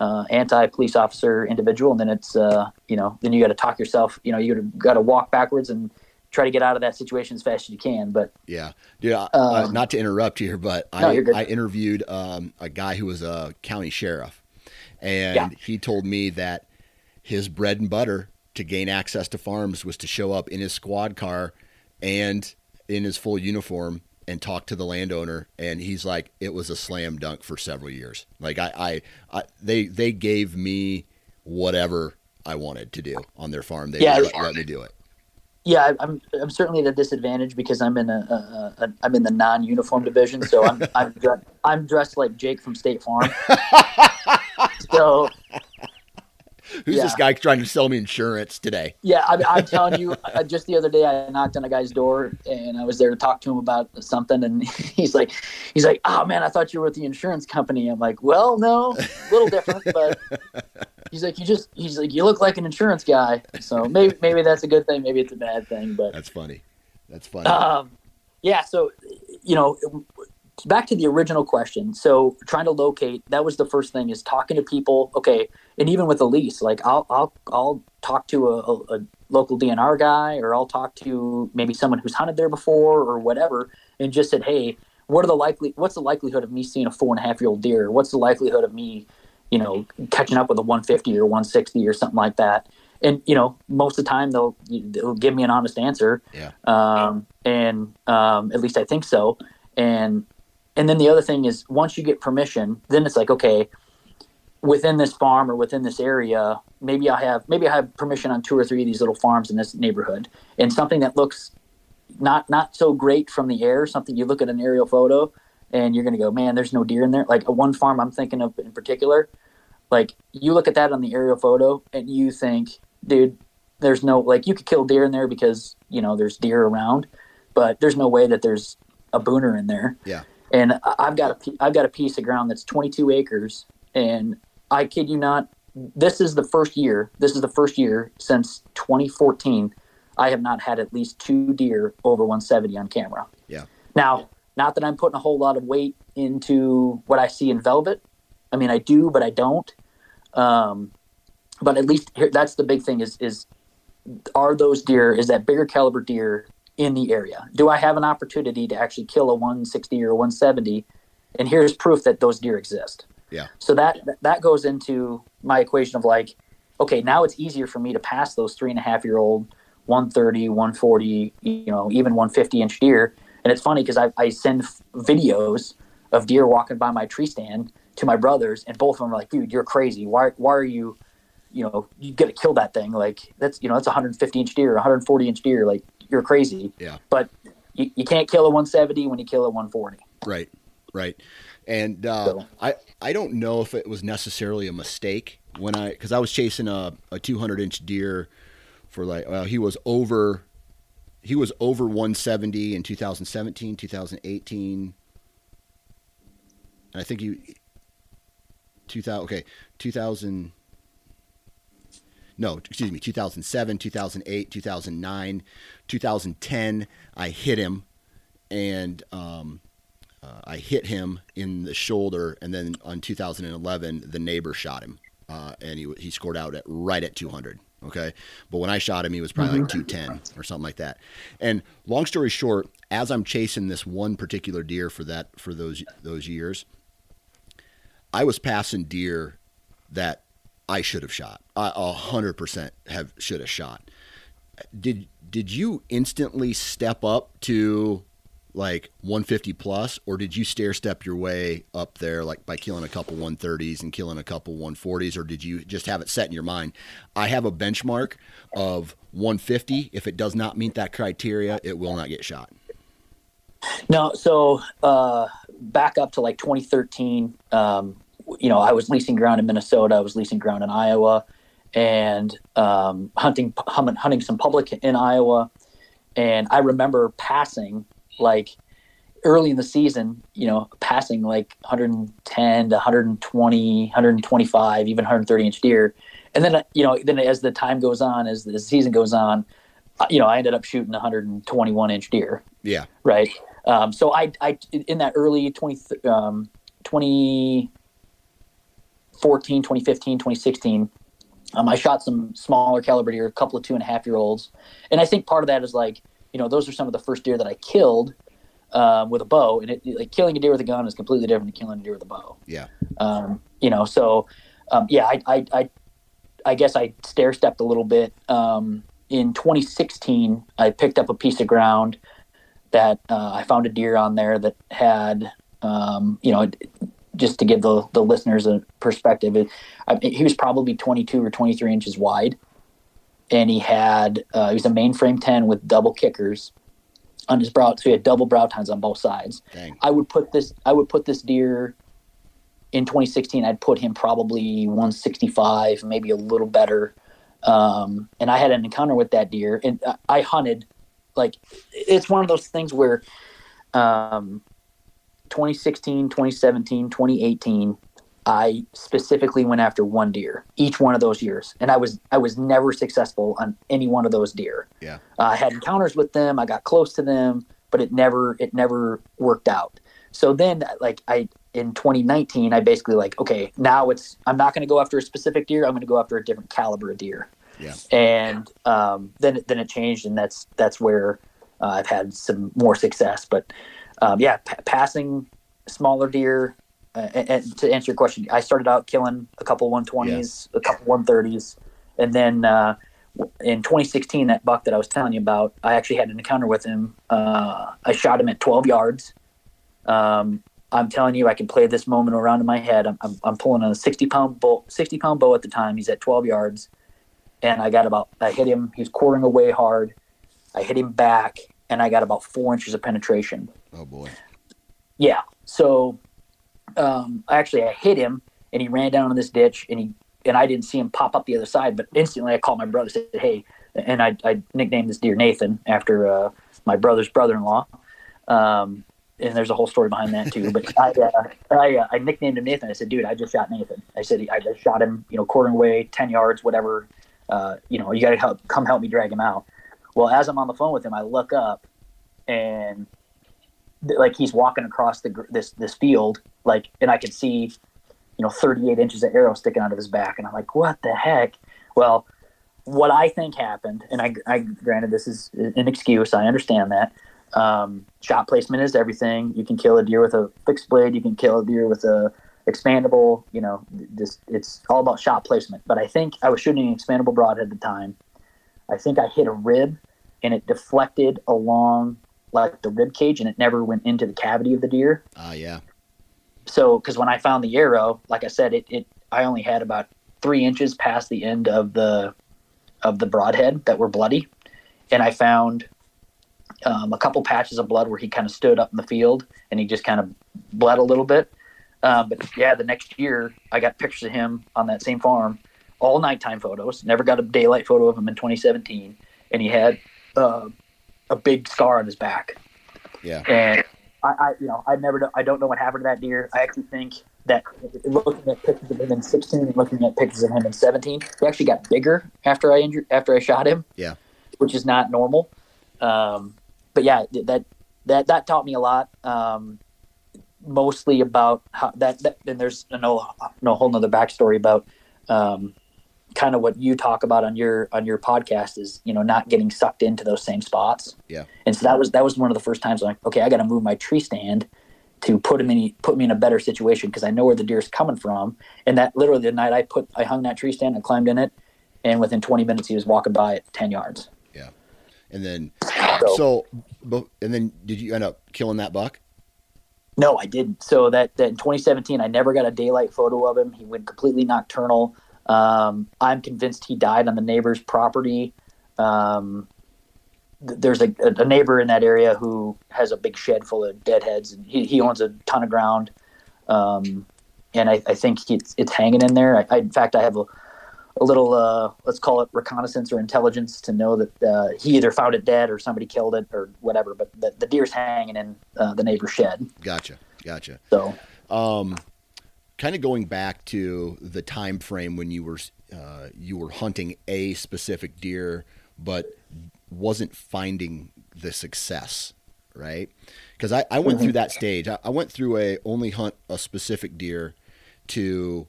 uh, anti-police officer individual, and then it's uh, you know then you got to talk yourself. You know you got to walk backwards and try to get out of that situation as fast as you can. But Yeah, dude. I- uh, Um, not to interrupt here, but No, I. I interviewed um, a guy who was a county sheriff, and Yeah. he told me that his bread and butter to gain access to farms was to show up in his squad car and in his full uniform and talk to the landowner. And he's like, it was a slam dunk for several years. Like I, I, I they they gave me whatever I wanted to do on their farm. They Yeah, let, let me do it. yeah, I'm I'm certainly at a disadvantage because I'm in a, a, a I'm in the non-uniform division, so I'm I'm, I'm dressed like Jake from State Farm. so Who's this guy trying to sell me insurance today? Yeah, I, I'm telling you, just the other day I knocked on a guy's door and I was there to talk to him about something, and he's like, he's like, oh man, I thought you were with the insurance company. I'm like, well, no, a little different, but he's like, you just, he's like, you look like an insurance guy. So maybe maybe that's a good thing, maybe it's a bad thing, but That's funny. That's funny. um, yeah. So you know, back to the original question. So trying to locate that was the first thing is talking to people. Okay, and even with a lease, like I'll I'll I'll talk to a, a, a local DNR guy, or I'll talk to maybe someone who's hunted there before, or whatever, and just said, hey, what are the likely? What's the likelihood of me seeing a four and a half year old deer? What's the likelihood of me, you know, catching up with a 150 or 160 or something like that? and you know, most of the time they'll they'll give me an honest answer. Yeah. Um, and um, at least I think so. And and then the other thing is once you get permission, then it's like okay, within this farm or within this area, maybe I have maybe I have permission on two or three of these little farms in this neighborhood, and something that looks not not so great from the air, something you look at an aerial photo and you're gonna go, man, there's no deer in there. Like a one farm I'm thinking of in particular, like you look at that on the aerial photo and you think, dude, there's no like you could kill deer in there because you know there's deer around, but there's no way that there's a booner in there. Yeah. And I've got a I've got a piece of ground that's 22 acres, and I kid you not, this is the first year. This is the first year since 2014. I have not had at least two deer over 170 on camera. Yeah. Now, not that I'm putting a whole lot of weight into what I see in velvet. I mean, I do, but I don't. Um, but at least here, that's the big thing: is is are those deer? Is that bigger caliber deer in the area? Do I have an opportunity to actually kill a 160 or 170? And here's proof that those deer exist. Yeah. So that that goes into my equation of like, okay, now it's easier for me to pass those three and a half year old 130, 140, you know, even 150 inch deer. And it's funny because I, I send f- videos of deer walking by my tree stand to my brothers, and both of them are like, dude, you're crazy. Why, why are you, you know, you got to kill that thing? Like, that's, you know, that's a 150 inch deer, 140 inch deer. Like, you're crazy. Yeah. But you, you can't kill a 170 when you kill a 140. Right, right. And uh, So- I I don't know if it was necessarily a mistake when I because I was chasing a, a 200 inch deer for like well he was over he was over 170 in 2017 2018 and I think he 2000 okay 2000 no excuse me 2007 2008 2009 2010 I hit him. And um, uh, I hit him in the shoulder, and then on 2011, the neighbor shot him, uh, and he he scored out at right at 200. Okay, but when I shot him, he was probably like 210 or something like that. And long story short, as I'm chasing this one particular deer for that for those those years, I was passing deer that I should have shot. I a hundred percent have should have shot. Did did you instantly step up to like 150 plus, or did you stair step your way up there like by killing a couple 130s and killing a couple 140s, or did you just have it set in your mind? I have a benchmark of 150. If it does not meet that criteria, it will not get shot. No, so uh, back up to like 2013, um, you know, I was leasing ground in Minnesota, I was leasing ground in Iowa, and um, hunting hunting some public in Iowa. And I remember passing like early in the season, you know, passing like 110 to 120, 125, even 130 inch deer. And then, you know, then as the time goes on, as the season goes on, uh, you know, I ended up shooting 121 inch deer Yeah, right? Um, so I, I, in that early 20, um, 2014, 2015, 2016, um, I shot some smaller caliber deer, a couple of two and a half year olds. And I think part of that is like, you know, those are some of the first deer that I killed um, with a bow. And it, like killing a deer with a gun is completely different than killing a deer with a bow. yeah, Um, you know, so um, yeah, I, I, I, I guess I stair stepped a little bit. Um, in 2016, I picked up a piece of ground that uh, I found a deer on there that had, um, you know, just to give the, the listeners a perspective, it, I, he was probably 22 or 23 inches wide. And he had, uh, he was a mainframe 10 with double kickers on his brow. So he had double brow tines on both sides. dang, I would put this I would put this deer in 2016 I'd put him probably 165 maybe a little better um, and I had an encounter with that deer and I- I hunted like it's one of those things where um, 2016 2017 2018 I specifically went after one deer each one of those years and I was I was never successful on any one of those deer yeah, uh, I had encounters with them. I got close to them, but it never it never worked out. So then, like I in 2019, I basically like okay, now it's I'm not going to go after a specific deer. I'm going to go after a different caliber of deer. Yeah. And um, then it- then it changed, and that's that's where uh, I've had some more success. But um, yeah, pa- passing smaller deer. Uh, and, and to answer your question, I started out killing a couple 120s, a couple 130s, and then uh, in 2016, that buck that I was telling you about, I actually had an encounter with him. Uh, I shot him at 12 yards. Um, I'm telling you, I can play this moment around in my head. I'm, I'm, I'm pulling a 60 pound bow, 60 pound bow at the time. He's at 12 yards, and I got about I hit him. He's quartering away hard. I hit him back, and I got about four inches of penetration. Oh boy. Yeah. So, um, actually, I hit him, and he ran down in this ditch, and he and I didn't see him pop up the other side. But instantly, I called my brother, said, "Hey," and I, I nicknamed this deer Nathan after uh, my brother's brother-in-law. Um, and there's a whole story behind that too. But I, uh, I, uh, I nicknamed him Nathan. I said, "Dude, I just shot Nathan." I said, "I just shot him, you know, quartering away, ten yards, whatever. Uh, you know, you got to help, come help me drag him out." Well, as I'm on the phone with him, I look up, and like he's walking across the this this field, like, and I could see, you know, 38 inches of arrow sticking out of his back, and I'm like, "What the heck?" Well, what I think happened, and I, I granted this is an excuse, I understand that. Um, shot placement is everything. You can kill a deer with a fixed blade. You can kill a deer with a expandable. You know, this it's all about shot placement. But I think I was shooting an expandable broadhead at the time. I think I hit a rib, and it deflected along like the rib cage, and it never went into the cavity of the deer. Ah, yeah. So, because when I found the arrow, like I said, it, it I only had about three inches past the end of the of the broadhead that were bloody, and I found um, a couple patches of blood where he kind of stood up in the field and he just kind of bled a little bit. Um, but yeah, the next year I got pictures of him on that same farm, all nighttime photos. Never got a daylight photo of him in 2017, and he had uh, a big scar on his back. Yeah. And I, I you know, I never, I don't know what happened to that deer. I actually think that looking at pictures of him in 16 and looking at pictures of him in 17, he actually got bigger after I injured, after I shot him. Yeah. Which is not normal. Um, but yeah, that that that taught me a lot. Um, mostly about how that, that and there's no no whole nother backstory about um, kind of what you talk about on your on your podcast is you know not getting sucked into those same spots. Yeah. And so that was that was one of the first times I'm like, okay, I got to move my tree stand to put him in put me in a better situation because I know where the deer's coming from. And that literally the night I put I hung that tree stand, and climbed in it, and within 20 minutes he was walking by at 10 yards. Yeah. And then So- so, and then did you end up killing that buck? No, I didn't. So that, that in 2017, I never got a daylight photo of him. He went completely nocturnal. Um, I'm convinced he died on the neighbor's property. Um, th- there's a, a neighbor in that area who has a big shed full of deadheads, and he, he owns a ton of ground. Um, and I, I think it's, it's hanging in there. I, I, in fact, I have a, a little, uh, let's call it reconnaissance or intelligence to know that uh, he either found it dead or somebody killed it or whatever. But the, the deer's hanging in uh, the neighbor's shed. Gotcha. Gotcha. So Um, kind of going back to the time frame when you were uh, you were hunting a specific deer, but wasn't finding the success, right? Because I, I went through that stage. I, I went through a only hunt a specific deer to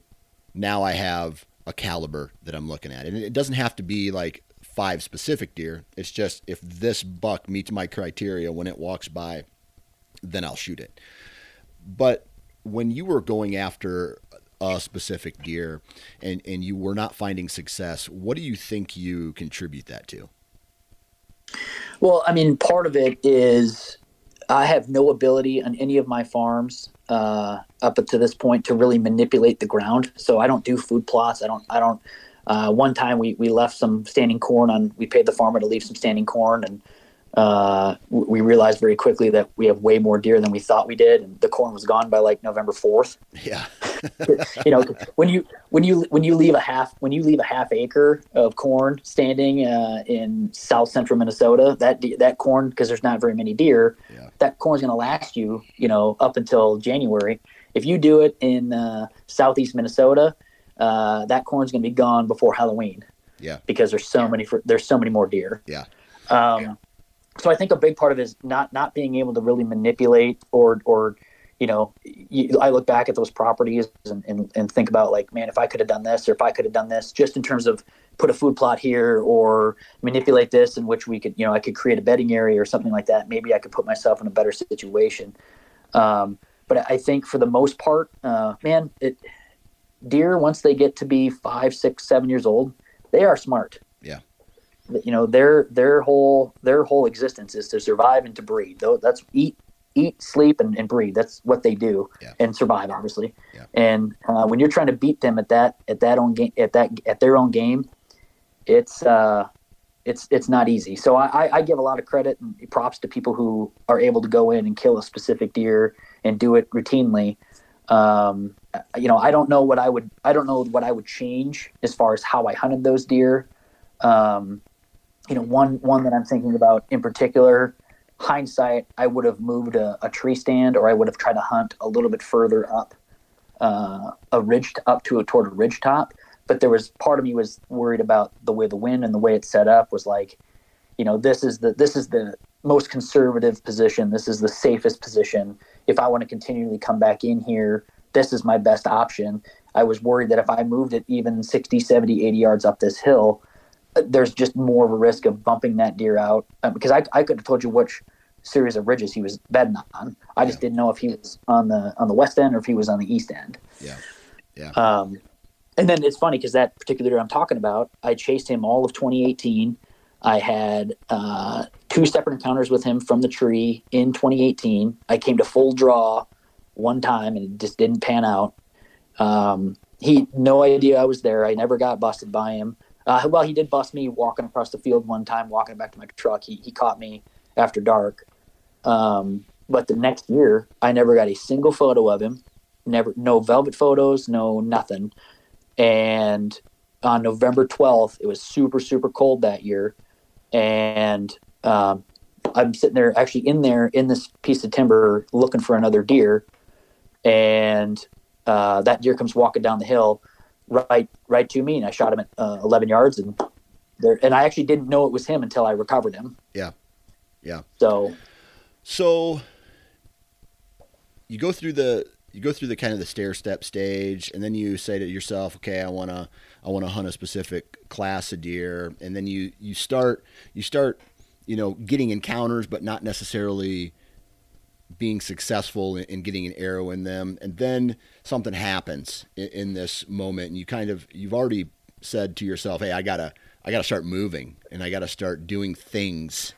now I have a caliber that I'm looking at, and it doesn't have to be like five specific deer. It's just if this buck meets my criteria when it walks by, then I'll shoot it. But when you were going after a specific deer and, and you were not finding success, what do you think you contribute that to? Well, I mean, part of it is I have no ability on any of my farms uh, up to this point to really manipulate the ground. So I don't do food plots. I don't. I don't. Uh, one time we, we left some standing corn on. We paid the farmer to leave some standing corn, and uh, we realized very quickly that we have way more deer than we thought we did, and the corn was gone by like November fourth Yeah. you know when you when you when you leave a half when you leave a half acre of corn standing uh, in south central Minnesota that that corn because there's not very many deer Yeah. that corn's going to last you you know up until January if you do it in uh, southeast Minnesota uh, that corn's going to be gone before Halloween Yeah. because there's so many there's so many more deer Yeah. um, so I think a big part of it is not not being able to really manipulate or or you know you, I look back at those properties and, and, and think about like man if I could have done this or if I could have done this just in terms of put a food plot here or manipulate this in which we could you know I could create a bedding area or something like that maybe I could put myself in a better situation um, but I think for the most part uh, man it deer once they get to be five six seven years old they are smart. You know their their whole their whole existence is to survive and to breed. Though that's eat eat, sleep, and, and breed. That's what they do, Yeah. and survive, obviously. Yeah. And uh, when you're trying to beat them at that at that own game at that at their own game, it's uh, it's it's not easy. So I, I- I give a lot of credit and props to people who are able to go in and kill a specific deer and do it routinely. Um, you know, I don't know what I would I don't know what I would change as far as how I hunted those deer. Um, you know, one one that I'm thinking about in particular hindsight, I would have moved a, a tree stand, or I would have tried to hunt a little bit further up uh, a ridge up to a toward a ridge top. But there was part of me was worried about the way the wind and the way it's set up was like, you know, this is the this is the most conservative position. This is the safest position. If I want to continually come back in here, this is my best option. I was worried that if I moved it even 60, 70, 80 yards up this hill, there's just more of a risk of bumping that deer out uh, because I, I could have told you which series of ridges he was bedding on. I just didn't know if he was on the on the west end or if he was on the east end. Yeah. Yeah. Um, and then it's funny because that particular deer I'm talking about, I chased him all of 2018. I had uh, two separate encounters with him from the tree in 2018. I came to full draw one time and it just didn't pan out. Um, he no idea I was there. I never got busted by him. Uh, well, he did bust me walking across the field one time, walking back to my truck. He, he caught me after dark. Um, but the next year, I never got a single photo of him. Never, no velvet photos, no nothing. And on November 12th, it was super, super cold that year. And um, I'm sitting there, actually in there in this piece of timber, looking for another deer. And uh, that deer comes walking down the hill right right to me, and I shot him at uh, 11 yards. And there, and I actually didn't know it was him until I recovered him. Yeah. Yeah. So So you go through the you go through the kind of the stair step stage and then you say to yourself, okay, I want to I want to hunt a specific class of deer and then you you start you start, you know, getting encounters but not necessarily being successful in, in getting an arrow in them and then something happens in, in this moment and you kind of you've already said to yourself, "Hey, I got to I got to start moving and I got to start doing things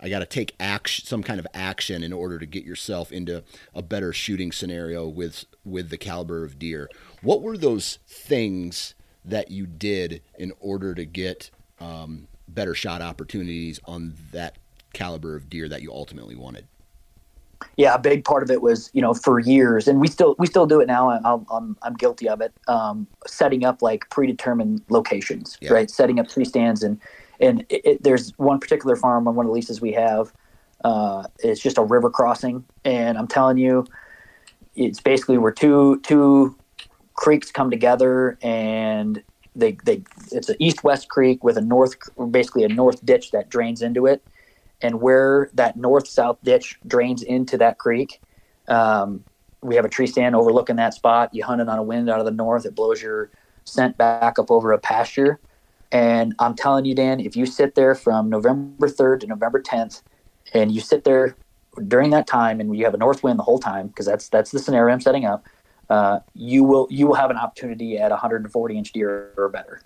I got to take action, some kind of action, in order to get yourself into a better shooting scenario with with the caliber of deer. What were those things that you did in order to get um, better shot opportunities on that caliber of deer that you ultimately wanted? Yeah, a big part of it was you know for years, and we still we still do it now. I- I'll, I'm I'm guilty of it. Um, setting up like predetermined locations, Yeah. right? Setting up tree stands, and and it, it, there's one particular farm on one of the leases we have. Uh, it's just a river crossing, and I'm telling you, it's basically where two two creeks come together, and they they it's an east west creek with a north basically a north ditch that drains into it and where that north south ditch drains into that creek um, we have a tree stand overlooking that spot. You hunt it on a wind out of the north it blows your scent back up over a pasture. And i'm telling you dan if you sit there from november 3rd to november 10th and you sit there during that time and you have a north wind the whole time because that's that's the scenario i'm setting up uh, you will you will have an opportunity at 140 inch deer or better.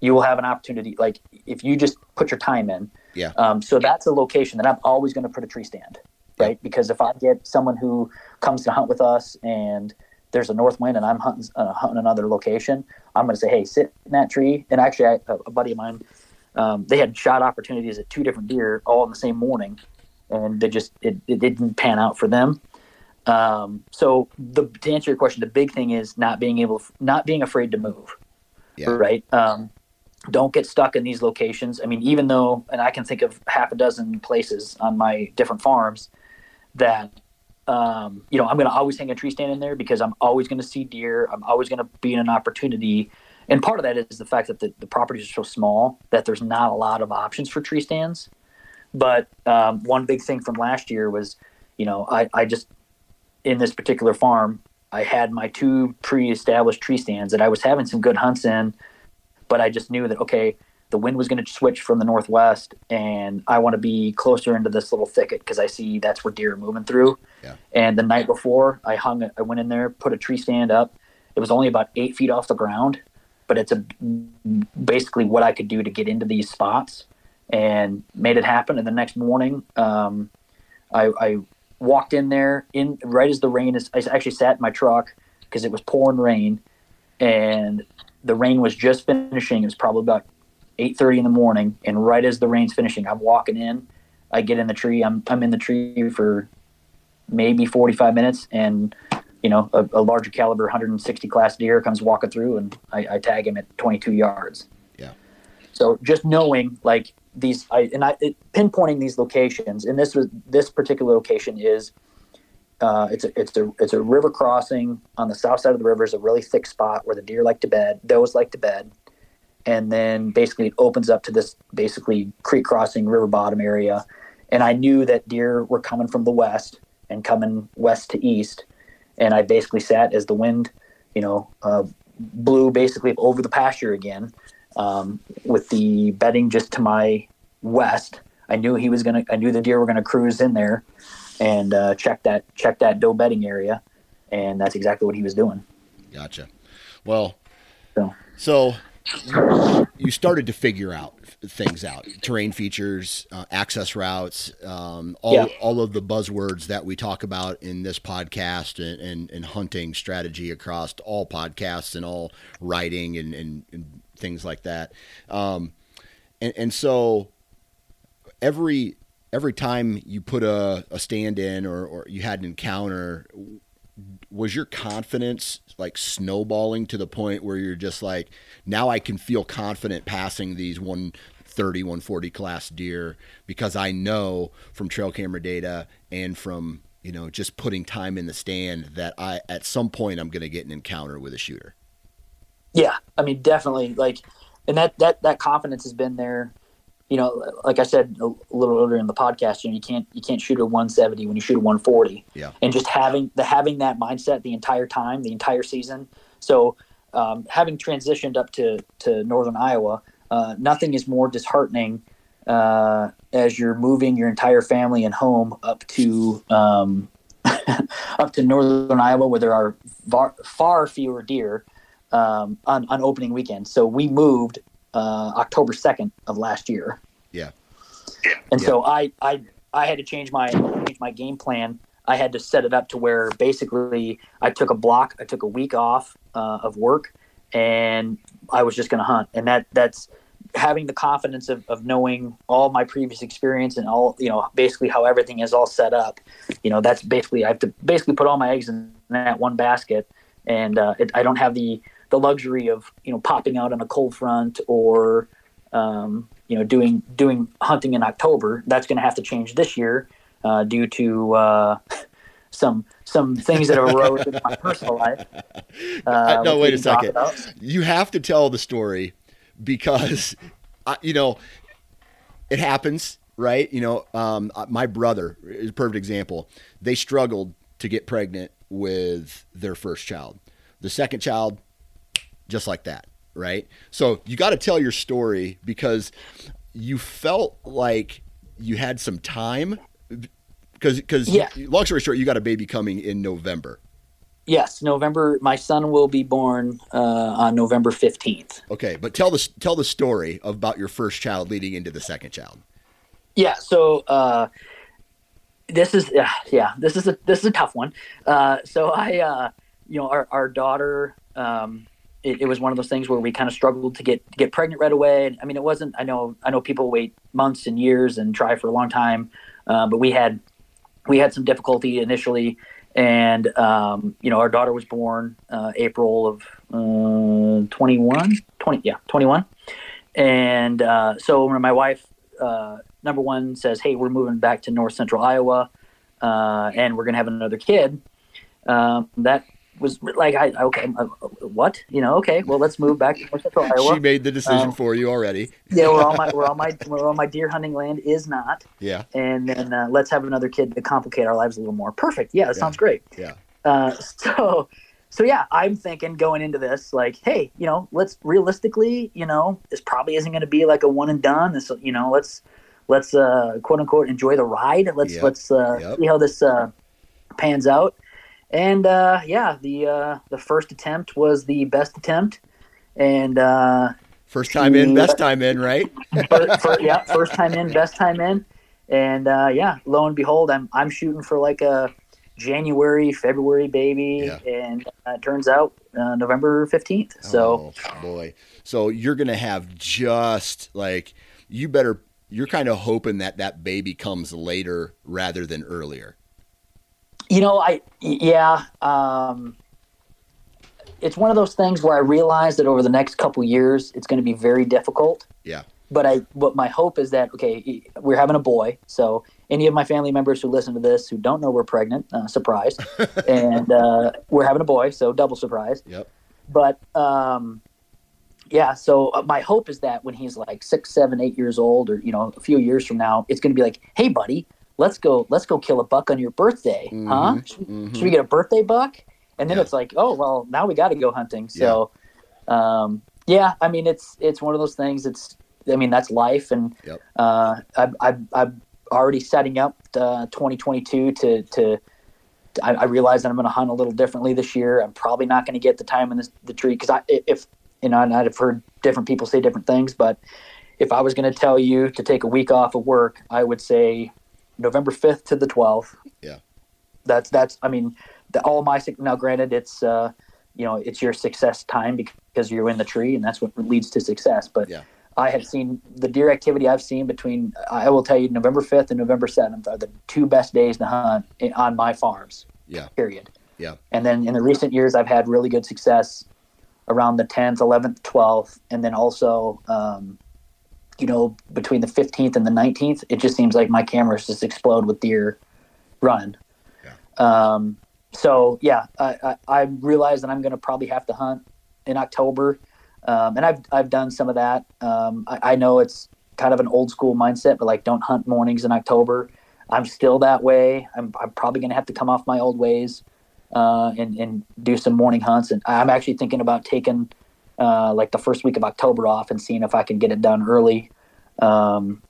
You will have an opportunity like if you just put your time in Yeah. um, so that's a location that I'm always going to put a tree stand, right? Because if I get someone who comes to hunt with us and there's a north wind and I'm hunting, uh, hunting another location, I'm going to say, hey, sit in that tree. And actually, I, a buddy of mine, um, they had shot opportunities at two different deer all in the same morning, and they just it, it didn't pan out for them. Um, so the, to answer your question, the big thing is not being able, not being afraid to move Yeah. right? Um, don't get stuck in these locations. I mean, even though, and I can think of half a dozen places on my different farms that, um, you know, I'm going to always hang a tree stand in there because I'm always going to see deer. I'm always going to be in an opportunity. And part of that is the fact that the, the properties are so small that there's not a lot of options for tree stands. But um, one big thing from last year was, you know, I, I just, in this particular farm, I had my two pre-established tree stands that I was having some good hunts in, but I just knew that okay, the wind was going to switch from the northwest, and I want to be closer into this little thicket because I see that's where deer are moving through. Yeah. And the night before, I hung, it- I went in there, put a tree stand up. It was only about eight feet off the ground, but it's a basically what I could do to get into these spots. and made it happen. And the next morning, um, I, I walked in there in right as the rain is. I actually sat in my truck because it was pouring rain, and the rain was just finishing. It was probably about eight thirty in the morning, and right as the rain's finishing, I'm walking in. I get in the tree. I'm I'm in the tree for maybe 45 minutes, and you know a, a larger caliber 160 class deer comes walking through, and I, I tag him at 22 yards. Yeah. So just knowing like these, I and I it, pinpointing these locations, and this was this particular location is. Uh, it's a it's a it's a river crossing on the south side of the river is a really thick spot where the deer like to bed. Those like to bed, and then basically it opens up to this basically creek crossing river bottom area. And I knew that deer were coming from the west and coming west to east, and I basically sat as the wind, you know, uh, blew basically over the pasture again, um, with the bedding just to my west. I knew he was gonna. I knew the deer were gonna cruise in there, and uh, check that check that doe bedding area, and that's exactly what he was doing. Gotcha. Well, So so you started to figure out things out terrain features uh, access routes um, all, Yeah. all of the buzzwords that we talk about in this podcast and, and, and hunting strategy across all podcasts and all writing and, and, and things like that um, and, and so every every time you put a, a stand in or, or you had an encounter was your confidence like snowballing to the point where you're just like now i can feel confident passing these 130 140 class deer because i know from trail camera data and from you know just putting time in the stand that i at some point i'm going to get an encounter with a shooter Yeah, I mean, definitely. Like, and that that that confidence has been there. You know, like I said a, little earlier in the podcast, you know, you can't you can't shoot a 170 when you shoot a 140. Yeah. And just having the having that mindset the entire time, the entire season. So, um, having transitioned up to to northern Iowa, uh, nothing is more disheartening uh, as you're moving your entire family and home up to um, up to northern Iowa, where there are far, far fewer deer um, on, on opening weekend. So we moved uh, October 2nd of last year. Yeah. And so I, I, I had to change my, change my game plan. I had to set it up to where basically I took a block, I took a week off uh, of work and I was just going to hunt. And that that's having the confidence of, of knowing all my previous experience and all, you know, basically how everything is all set up. You know, that's basically, I have to basically put all my eggs in that one basket and uh, it, I don't have the the luxury of you know popping out on a cold front or um, you know doing doing hunting in October. That's going to have to change this year uh, due to uh, some some things that have arose in my personal life. Uh, no, wait a second. You have to tell the story because, I, you know, it happens, right? You know, um, uh, my brother is a perfect example. They struggled to get pregnant with their first child. The second child, just like that, right? So you got to tell your story because you felt like you had some time. Because, because Yeah. long story short, you got a baby coming in November. Yes, November. My son will be born uh, on November fifteenth. Okay, but tell the tell the story about your first child leading into the second child. Yeah. So uh, this is uh, yeah this is a this is a tough one. Uh, so I uh, you know our our daughter. Um, it, it was one of those things where we kind of struggled to get get pregnant right away. I mean, it wasn't. I know I know people wait months and years and try for a long time, uh, but we had we had some difficulty initially. And um, you know, our daughter was born uh, April of uh, 21, 20, yeah, 21. And uh, so when my wife uh, number one says, "Hey, we're moving back to North Central Iowa, uh, and we're gonna have another kid." Um, that was like, I okay, uh, what? You know, okay, well, let's move back to North Central Iowa. She made the decision Um, for you already. yeah, we're on my we're on my we're on my deer hunting land is not, Yeah, and then uh, let's have another kid to complicate our lives a little more. Perfect. Yeah, that Yeah. sounds great. yeah, Uh, so, so yeah, I'm thinking going into this, like, hey, you know, let's realistically, you know, this probably isn't going to be like a one and done. This, you know, let's let's uh, quote unquote enjoy the ride. Let's Yep. let's uh, Yep. see how this uh, pans out. And uh, yeah, the uh, the first attempt was the best attempt, and uh, First time in, best time in, right? Fir- fir- yeah, first time in, best time in, and uh, yeah, lo and behold, I'm I'm shooting for like a January, February baby, Yeah. and uh, it turns out uh, November fifteenth. So oh, boy, so you're gonna have just like you better. You're kind of hoping that that baby comes later rather than earlier. You know, I yeah, um, it's one of those things where I realize that over the next couple years, it's going to be very difficult. Yeah. But I, what my hope is that okay, we're having a boy. So any of my family members who listen to this who don't know we're pregnant, uh, surprise, and uh, we're having a boy, so double surprise. Yep. But um, yeah, so uh, my hope is that when he's like six, seven, eight years old, or you know, a few years from now, it's going to be like, hey, buddy, let's go, let's go kill a buck on your birthday, huh? Mhm, Should, mhm. should we get a birthday buck? And then Yeah. it's like, oh well, now we got to go hunting. So, um, yeah, I mean, it's it's one of those things. It's, I mean, that's life, and Yep. uh, I, I, I'm already setting up uh, 2022 to to. I, I realize that I'm going to hunt a little differently this year. I'm probably not going to get the time in this, the tree because I, if you know, and I've heard different people say different things, but if I was going to tell you to take a week off of work, I would say November 5th to the 12th. Yeah. That's that's. I mean, the, all my now. Granted, it's uh, you know, it's your success time because you're in the tree, and that's what leads to success. But Yeah. I have seen the deer activity I've seen between. I will tell you, November 5th and November 7th are the two best days to hunt in, on my farms. Yeah. Period. Yeah. And then in the recent years, I've had really good success around the 10th, 11th, 12th, and then also, um, you know, between the 15th and the 19th, it just seems like my cameras just explode with deer running. Um, so yeah, I, I, I realize that I'm going to probably have to hunt in October, um, and I've I've done some of that. Um, I, I know it's kind of an old school mindset, but like don't hunt mornings in October. I'm still that way. I'm, I'm probably going to have to come off my old ways uh, and and do some morning hunts. And I'm actually thinking about taking uh, like the first week of October off and seeing if I can get it done early. Um,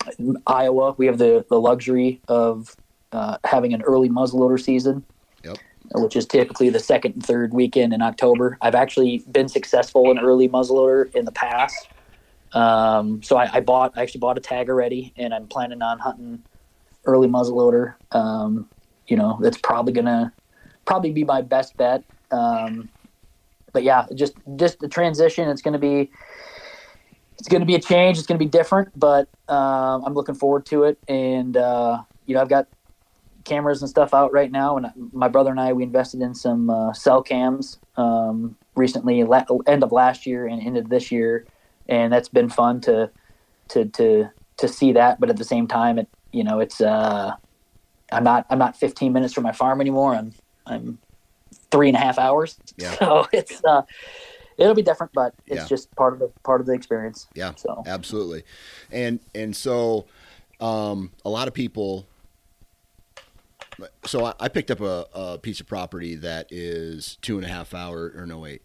Iowa, we have the the luxury of uh, having an early muzzleloader season Yep. which is typically the second and third weekend in October. I've actually been successful in early muzzleloader in the past. Um, so I, I bought, I actually bought a tag already, and I'm planning on hunting early muzzleloader. Um, you know, that's probably gonna probably be my best bet. Um, but yeah, just just the transition. It's gonna be it's gonna be a change. It's gonna be different, but um, I'm looking forward to it. And uh, you know, I've got cameras and stuff out right now. And my brother and I, we invested in some uh, cell cams um, recently, la- end of last year and into this year, and that's been fun to to to to see that. But at the same time, it you know it's uh, I'm not I'm not 15 minutes from my farm anymore. I'm I'm three and a half hours. Yeah. So it's uh, it'll be different, but it's Yeah. just part of the part of the experience. Yeah, So absolutely. And and so um, a lot of people. So I, I picked up a, a piece of property that is two and a half hour or no wait,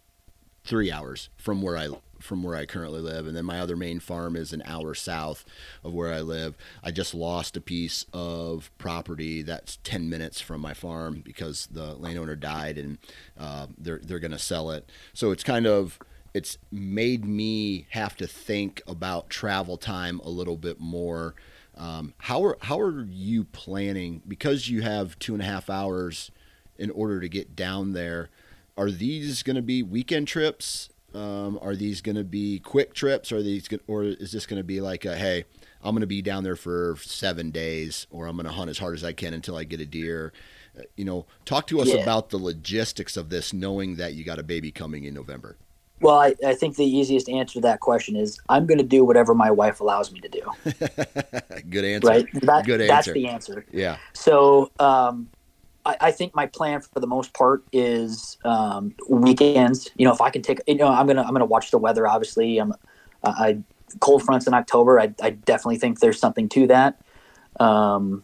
three hours from where I from where I currently live, and then my other main farm is an hour south of where I live. I just lost a piece of property that's ten minutes from my farm because the landowner died, and uh, they're they're going to sell it. So it's kind of it's made me have to think about travel time a little bit more. Um, how are how are you planning because you have two and a half hours in order to get down there? Are these going to be weekend trips? Um, are these going to be quick trips? Are these gonna, or is this going to be like a hey, I'm going to be down there for seven days, or I'm going to hunt as hard as I can until I get a deer? Uh, You know, talk to us Yeah. about the logistics of this, knowing that you got a baby coming in November. Well, I, I think the easiest answer to that question is I'm going to do whatever my wife allows me to do. Good answer. Right? That, Good That's the answer. Yeah. So um, I, I think my plan for the most part is um, weekends. You know, if I can take, you know, I'm gonna I'm gonna watch the weather. Obviously, I'm I I- cold fronts in October. I, I definitely think there's something to that. Um,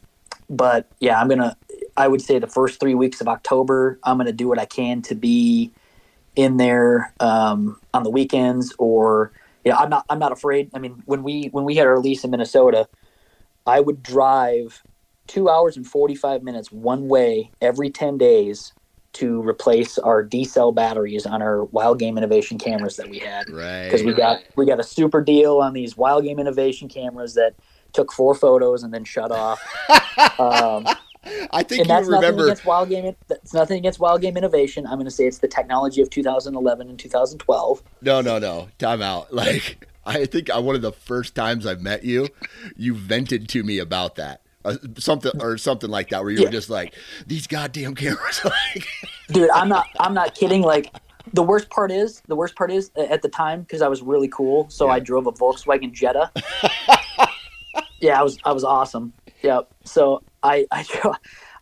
but yeah, I'm gonna. I would say the first three weeks of October, I'm gonna do what I can to be in there um, on the weekends or you know, I'm not I'm not afraid. I mean, when we when we had our lease in Minnesota, I would drive two hours and 45 minutes one way every 10 days to replace our D cell batteries on our Wild Game Innovation cameras that we had Right. because we got we got a super deal on these Wild Game Innovation cameras that took four photos and then shut off. um, I think and you that's remember. against Wild Game. It's nothing against Wild Game Innovation. I'm going to say it's the technology of 2011 and 2012. No, no, no. Time out. Like, I think I, one of the first times I've met you, you vented to me about that. Uh, something or something like that, where you Yeah. were just like, "These goddamn cameras!" like, dude i'm not i'm not kidding like the worst part is the worst part is at the time because i was really cool so i drove a volkswagen jetta yeah i was i was awesome yeah so i i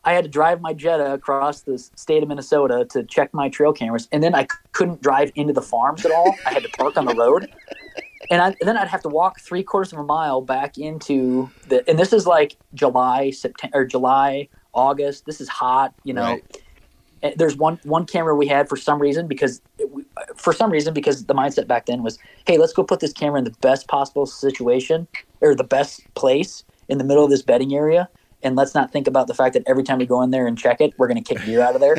I had to drive my Jetta across the state of Minnesota to check my trail cameras, and then I c- couldn't drive into the farms at all. I had to park on the road, and, I, then I'd have to walk three quarters of a mile back into the. And this is like July, September, or July, August. This is hot, you know Right. there's one one camera we had for some reason because it, for some reason because the mindset back then was hey let's go put this camera in the best possible situation or the best place in the middle of this bedding area and let's not think about the fact that every time we go in there and check it we're going to kick deer out of there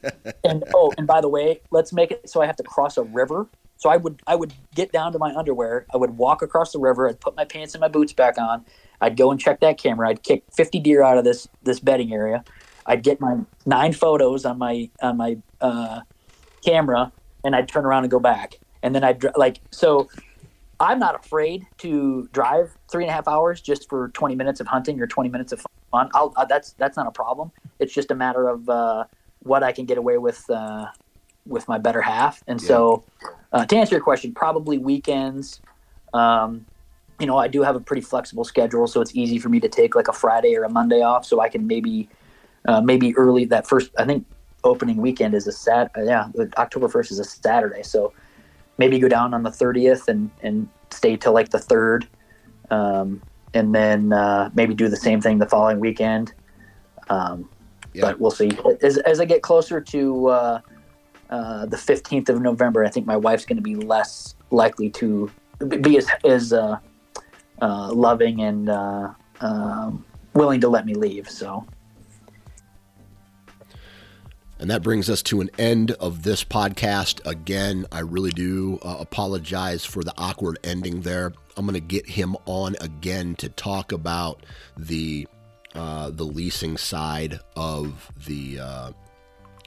and oh and by the way let's make it so i have to cross a river so i would i would get down to my underwear i would walk across the river i'd put my pants and my boots back on i'd go and check that camera i'd kick 50 deer out of this this bedding area I'd get my nine photos on my on my uh, camera, and I'd turn around and go back, and then I'd like so. I'm not afraid to drive three and a half hours just for 20 minutes of hunting or 20 minutes of fun. I'll, uh, that's that's not a problem. It's just a matter of uh, what I can get away with uh, with my better half. And so, uh, to answer your question, probably weekends. Um, you know, I do have a pretty flexible schedule, so it's easy for me to take like a Friday or a Monday off, so I can maybe uh, maybe early that first. I think opening weekend is a sat. Uh, yeah, October first is a Saturday, so maybe go down on the thirtieth and and stay till like the third, um, and then uh, maybe do the same thing the following weekend. Um, Yeah. But we'll see. As, as I get closer to uh, uh, the fifteenth of November, I think my wife's going to be less likely to be as as uh, uh, loving and uh, um, willing to let me leave. So. And that brings us to an end of this podcast. Again, I really do uh, apologize for the awkward ending there. I'm going to get him on again to talk about the uh, the leasing side of the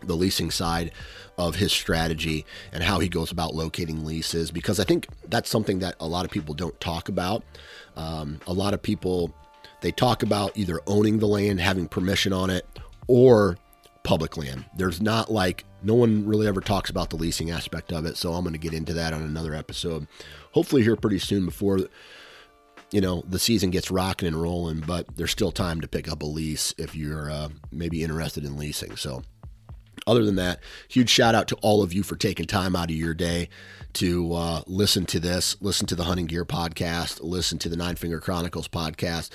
the leasing side of his strategy and how he goes about locating leases because I think that's something that a lot of people don't talk about. Um, a lot of people they talk about either owning the land, having permission on it, or public land. There's not like no one really ever talks about the leasing aspect of it, so I'm going to get into that on another episode. Hopefully here pretty soon before you know the season gets rocking and rolling, but there's still time to pick up a lease if you're uh, maybe interested in leasing. So other than that, huge shout out to all of you for taking time out of your day to uh, listen to this, listen to the Hunting Gear podcast, listen to the Nine Finger Chronicles podcast,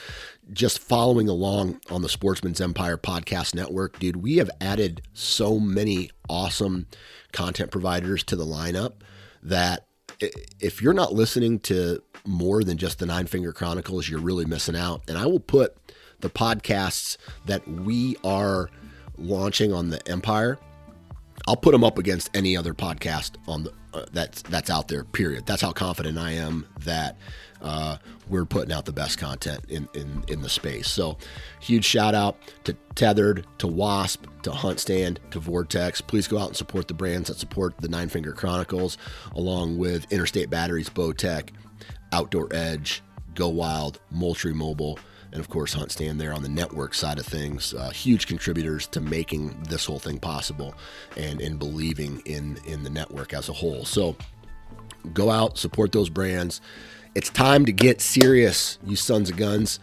just following along on the Sportsman's Empire podcast network. Dude, we have added so many awesome content providers to the lineup that if you're not listening to more than just the Nine Finger Chronicles, you're really missing out. And I will put the podcasts that we are launching on the Empire, I'll put them up against any other podcast on the uh, that's that's out there. Period. That's how confident I am that uh, we're putting out the best content in, in in the space. So, huge shout out to Tethered, to Wasp, to HuntStand, to Vortex. Please go out and support the brands that support the Nine Finger Chronicles, along with Interstate Batteries, Bowtech, Outdoor Edge, Go Wild, Moultrie Mobile, and of course HuntStand there on the network side of things. Uh, huge contributors to making this whole thing possible and in believing in in the network as a whole. So go out, support those brands. It's time to get serious, you sons of guns.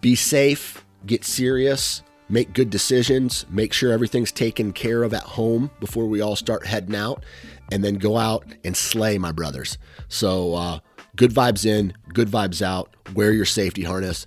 Be safe, get serious, make good decisions, make sure everything's taken care of at home before we all start heading out, and then go out and slay my brothers. So, uh, good vibes in, good vibes out. Wear your safety harness,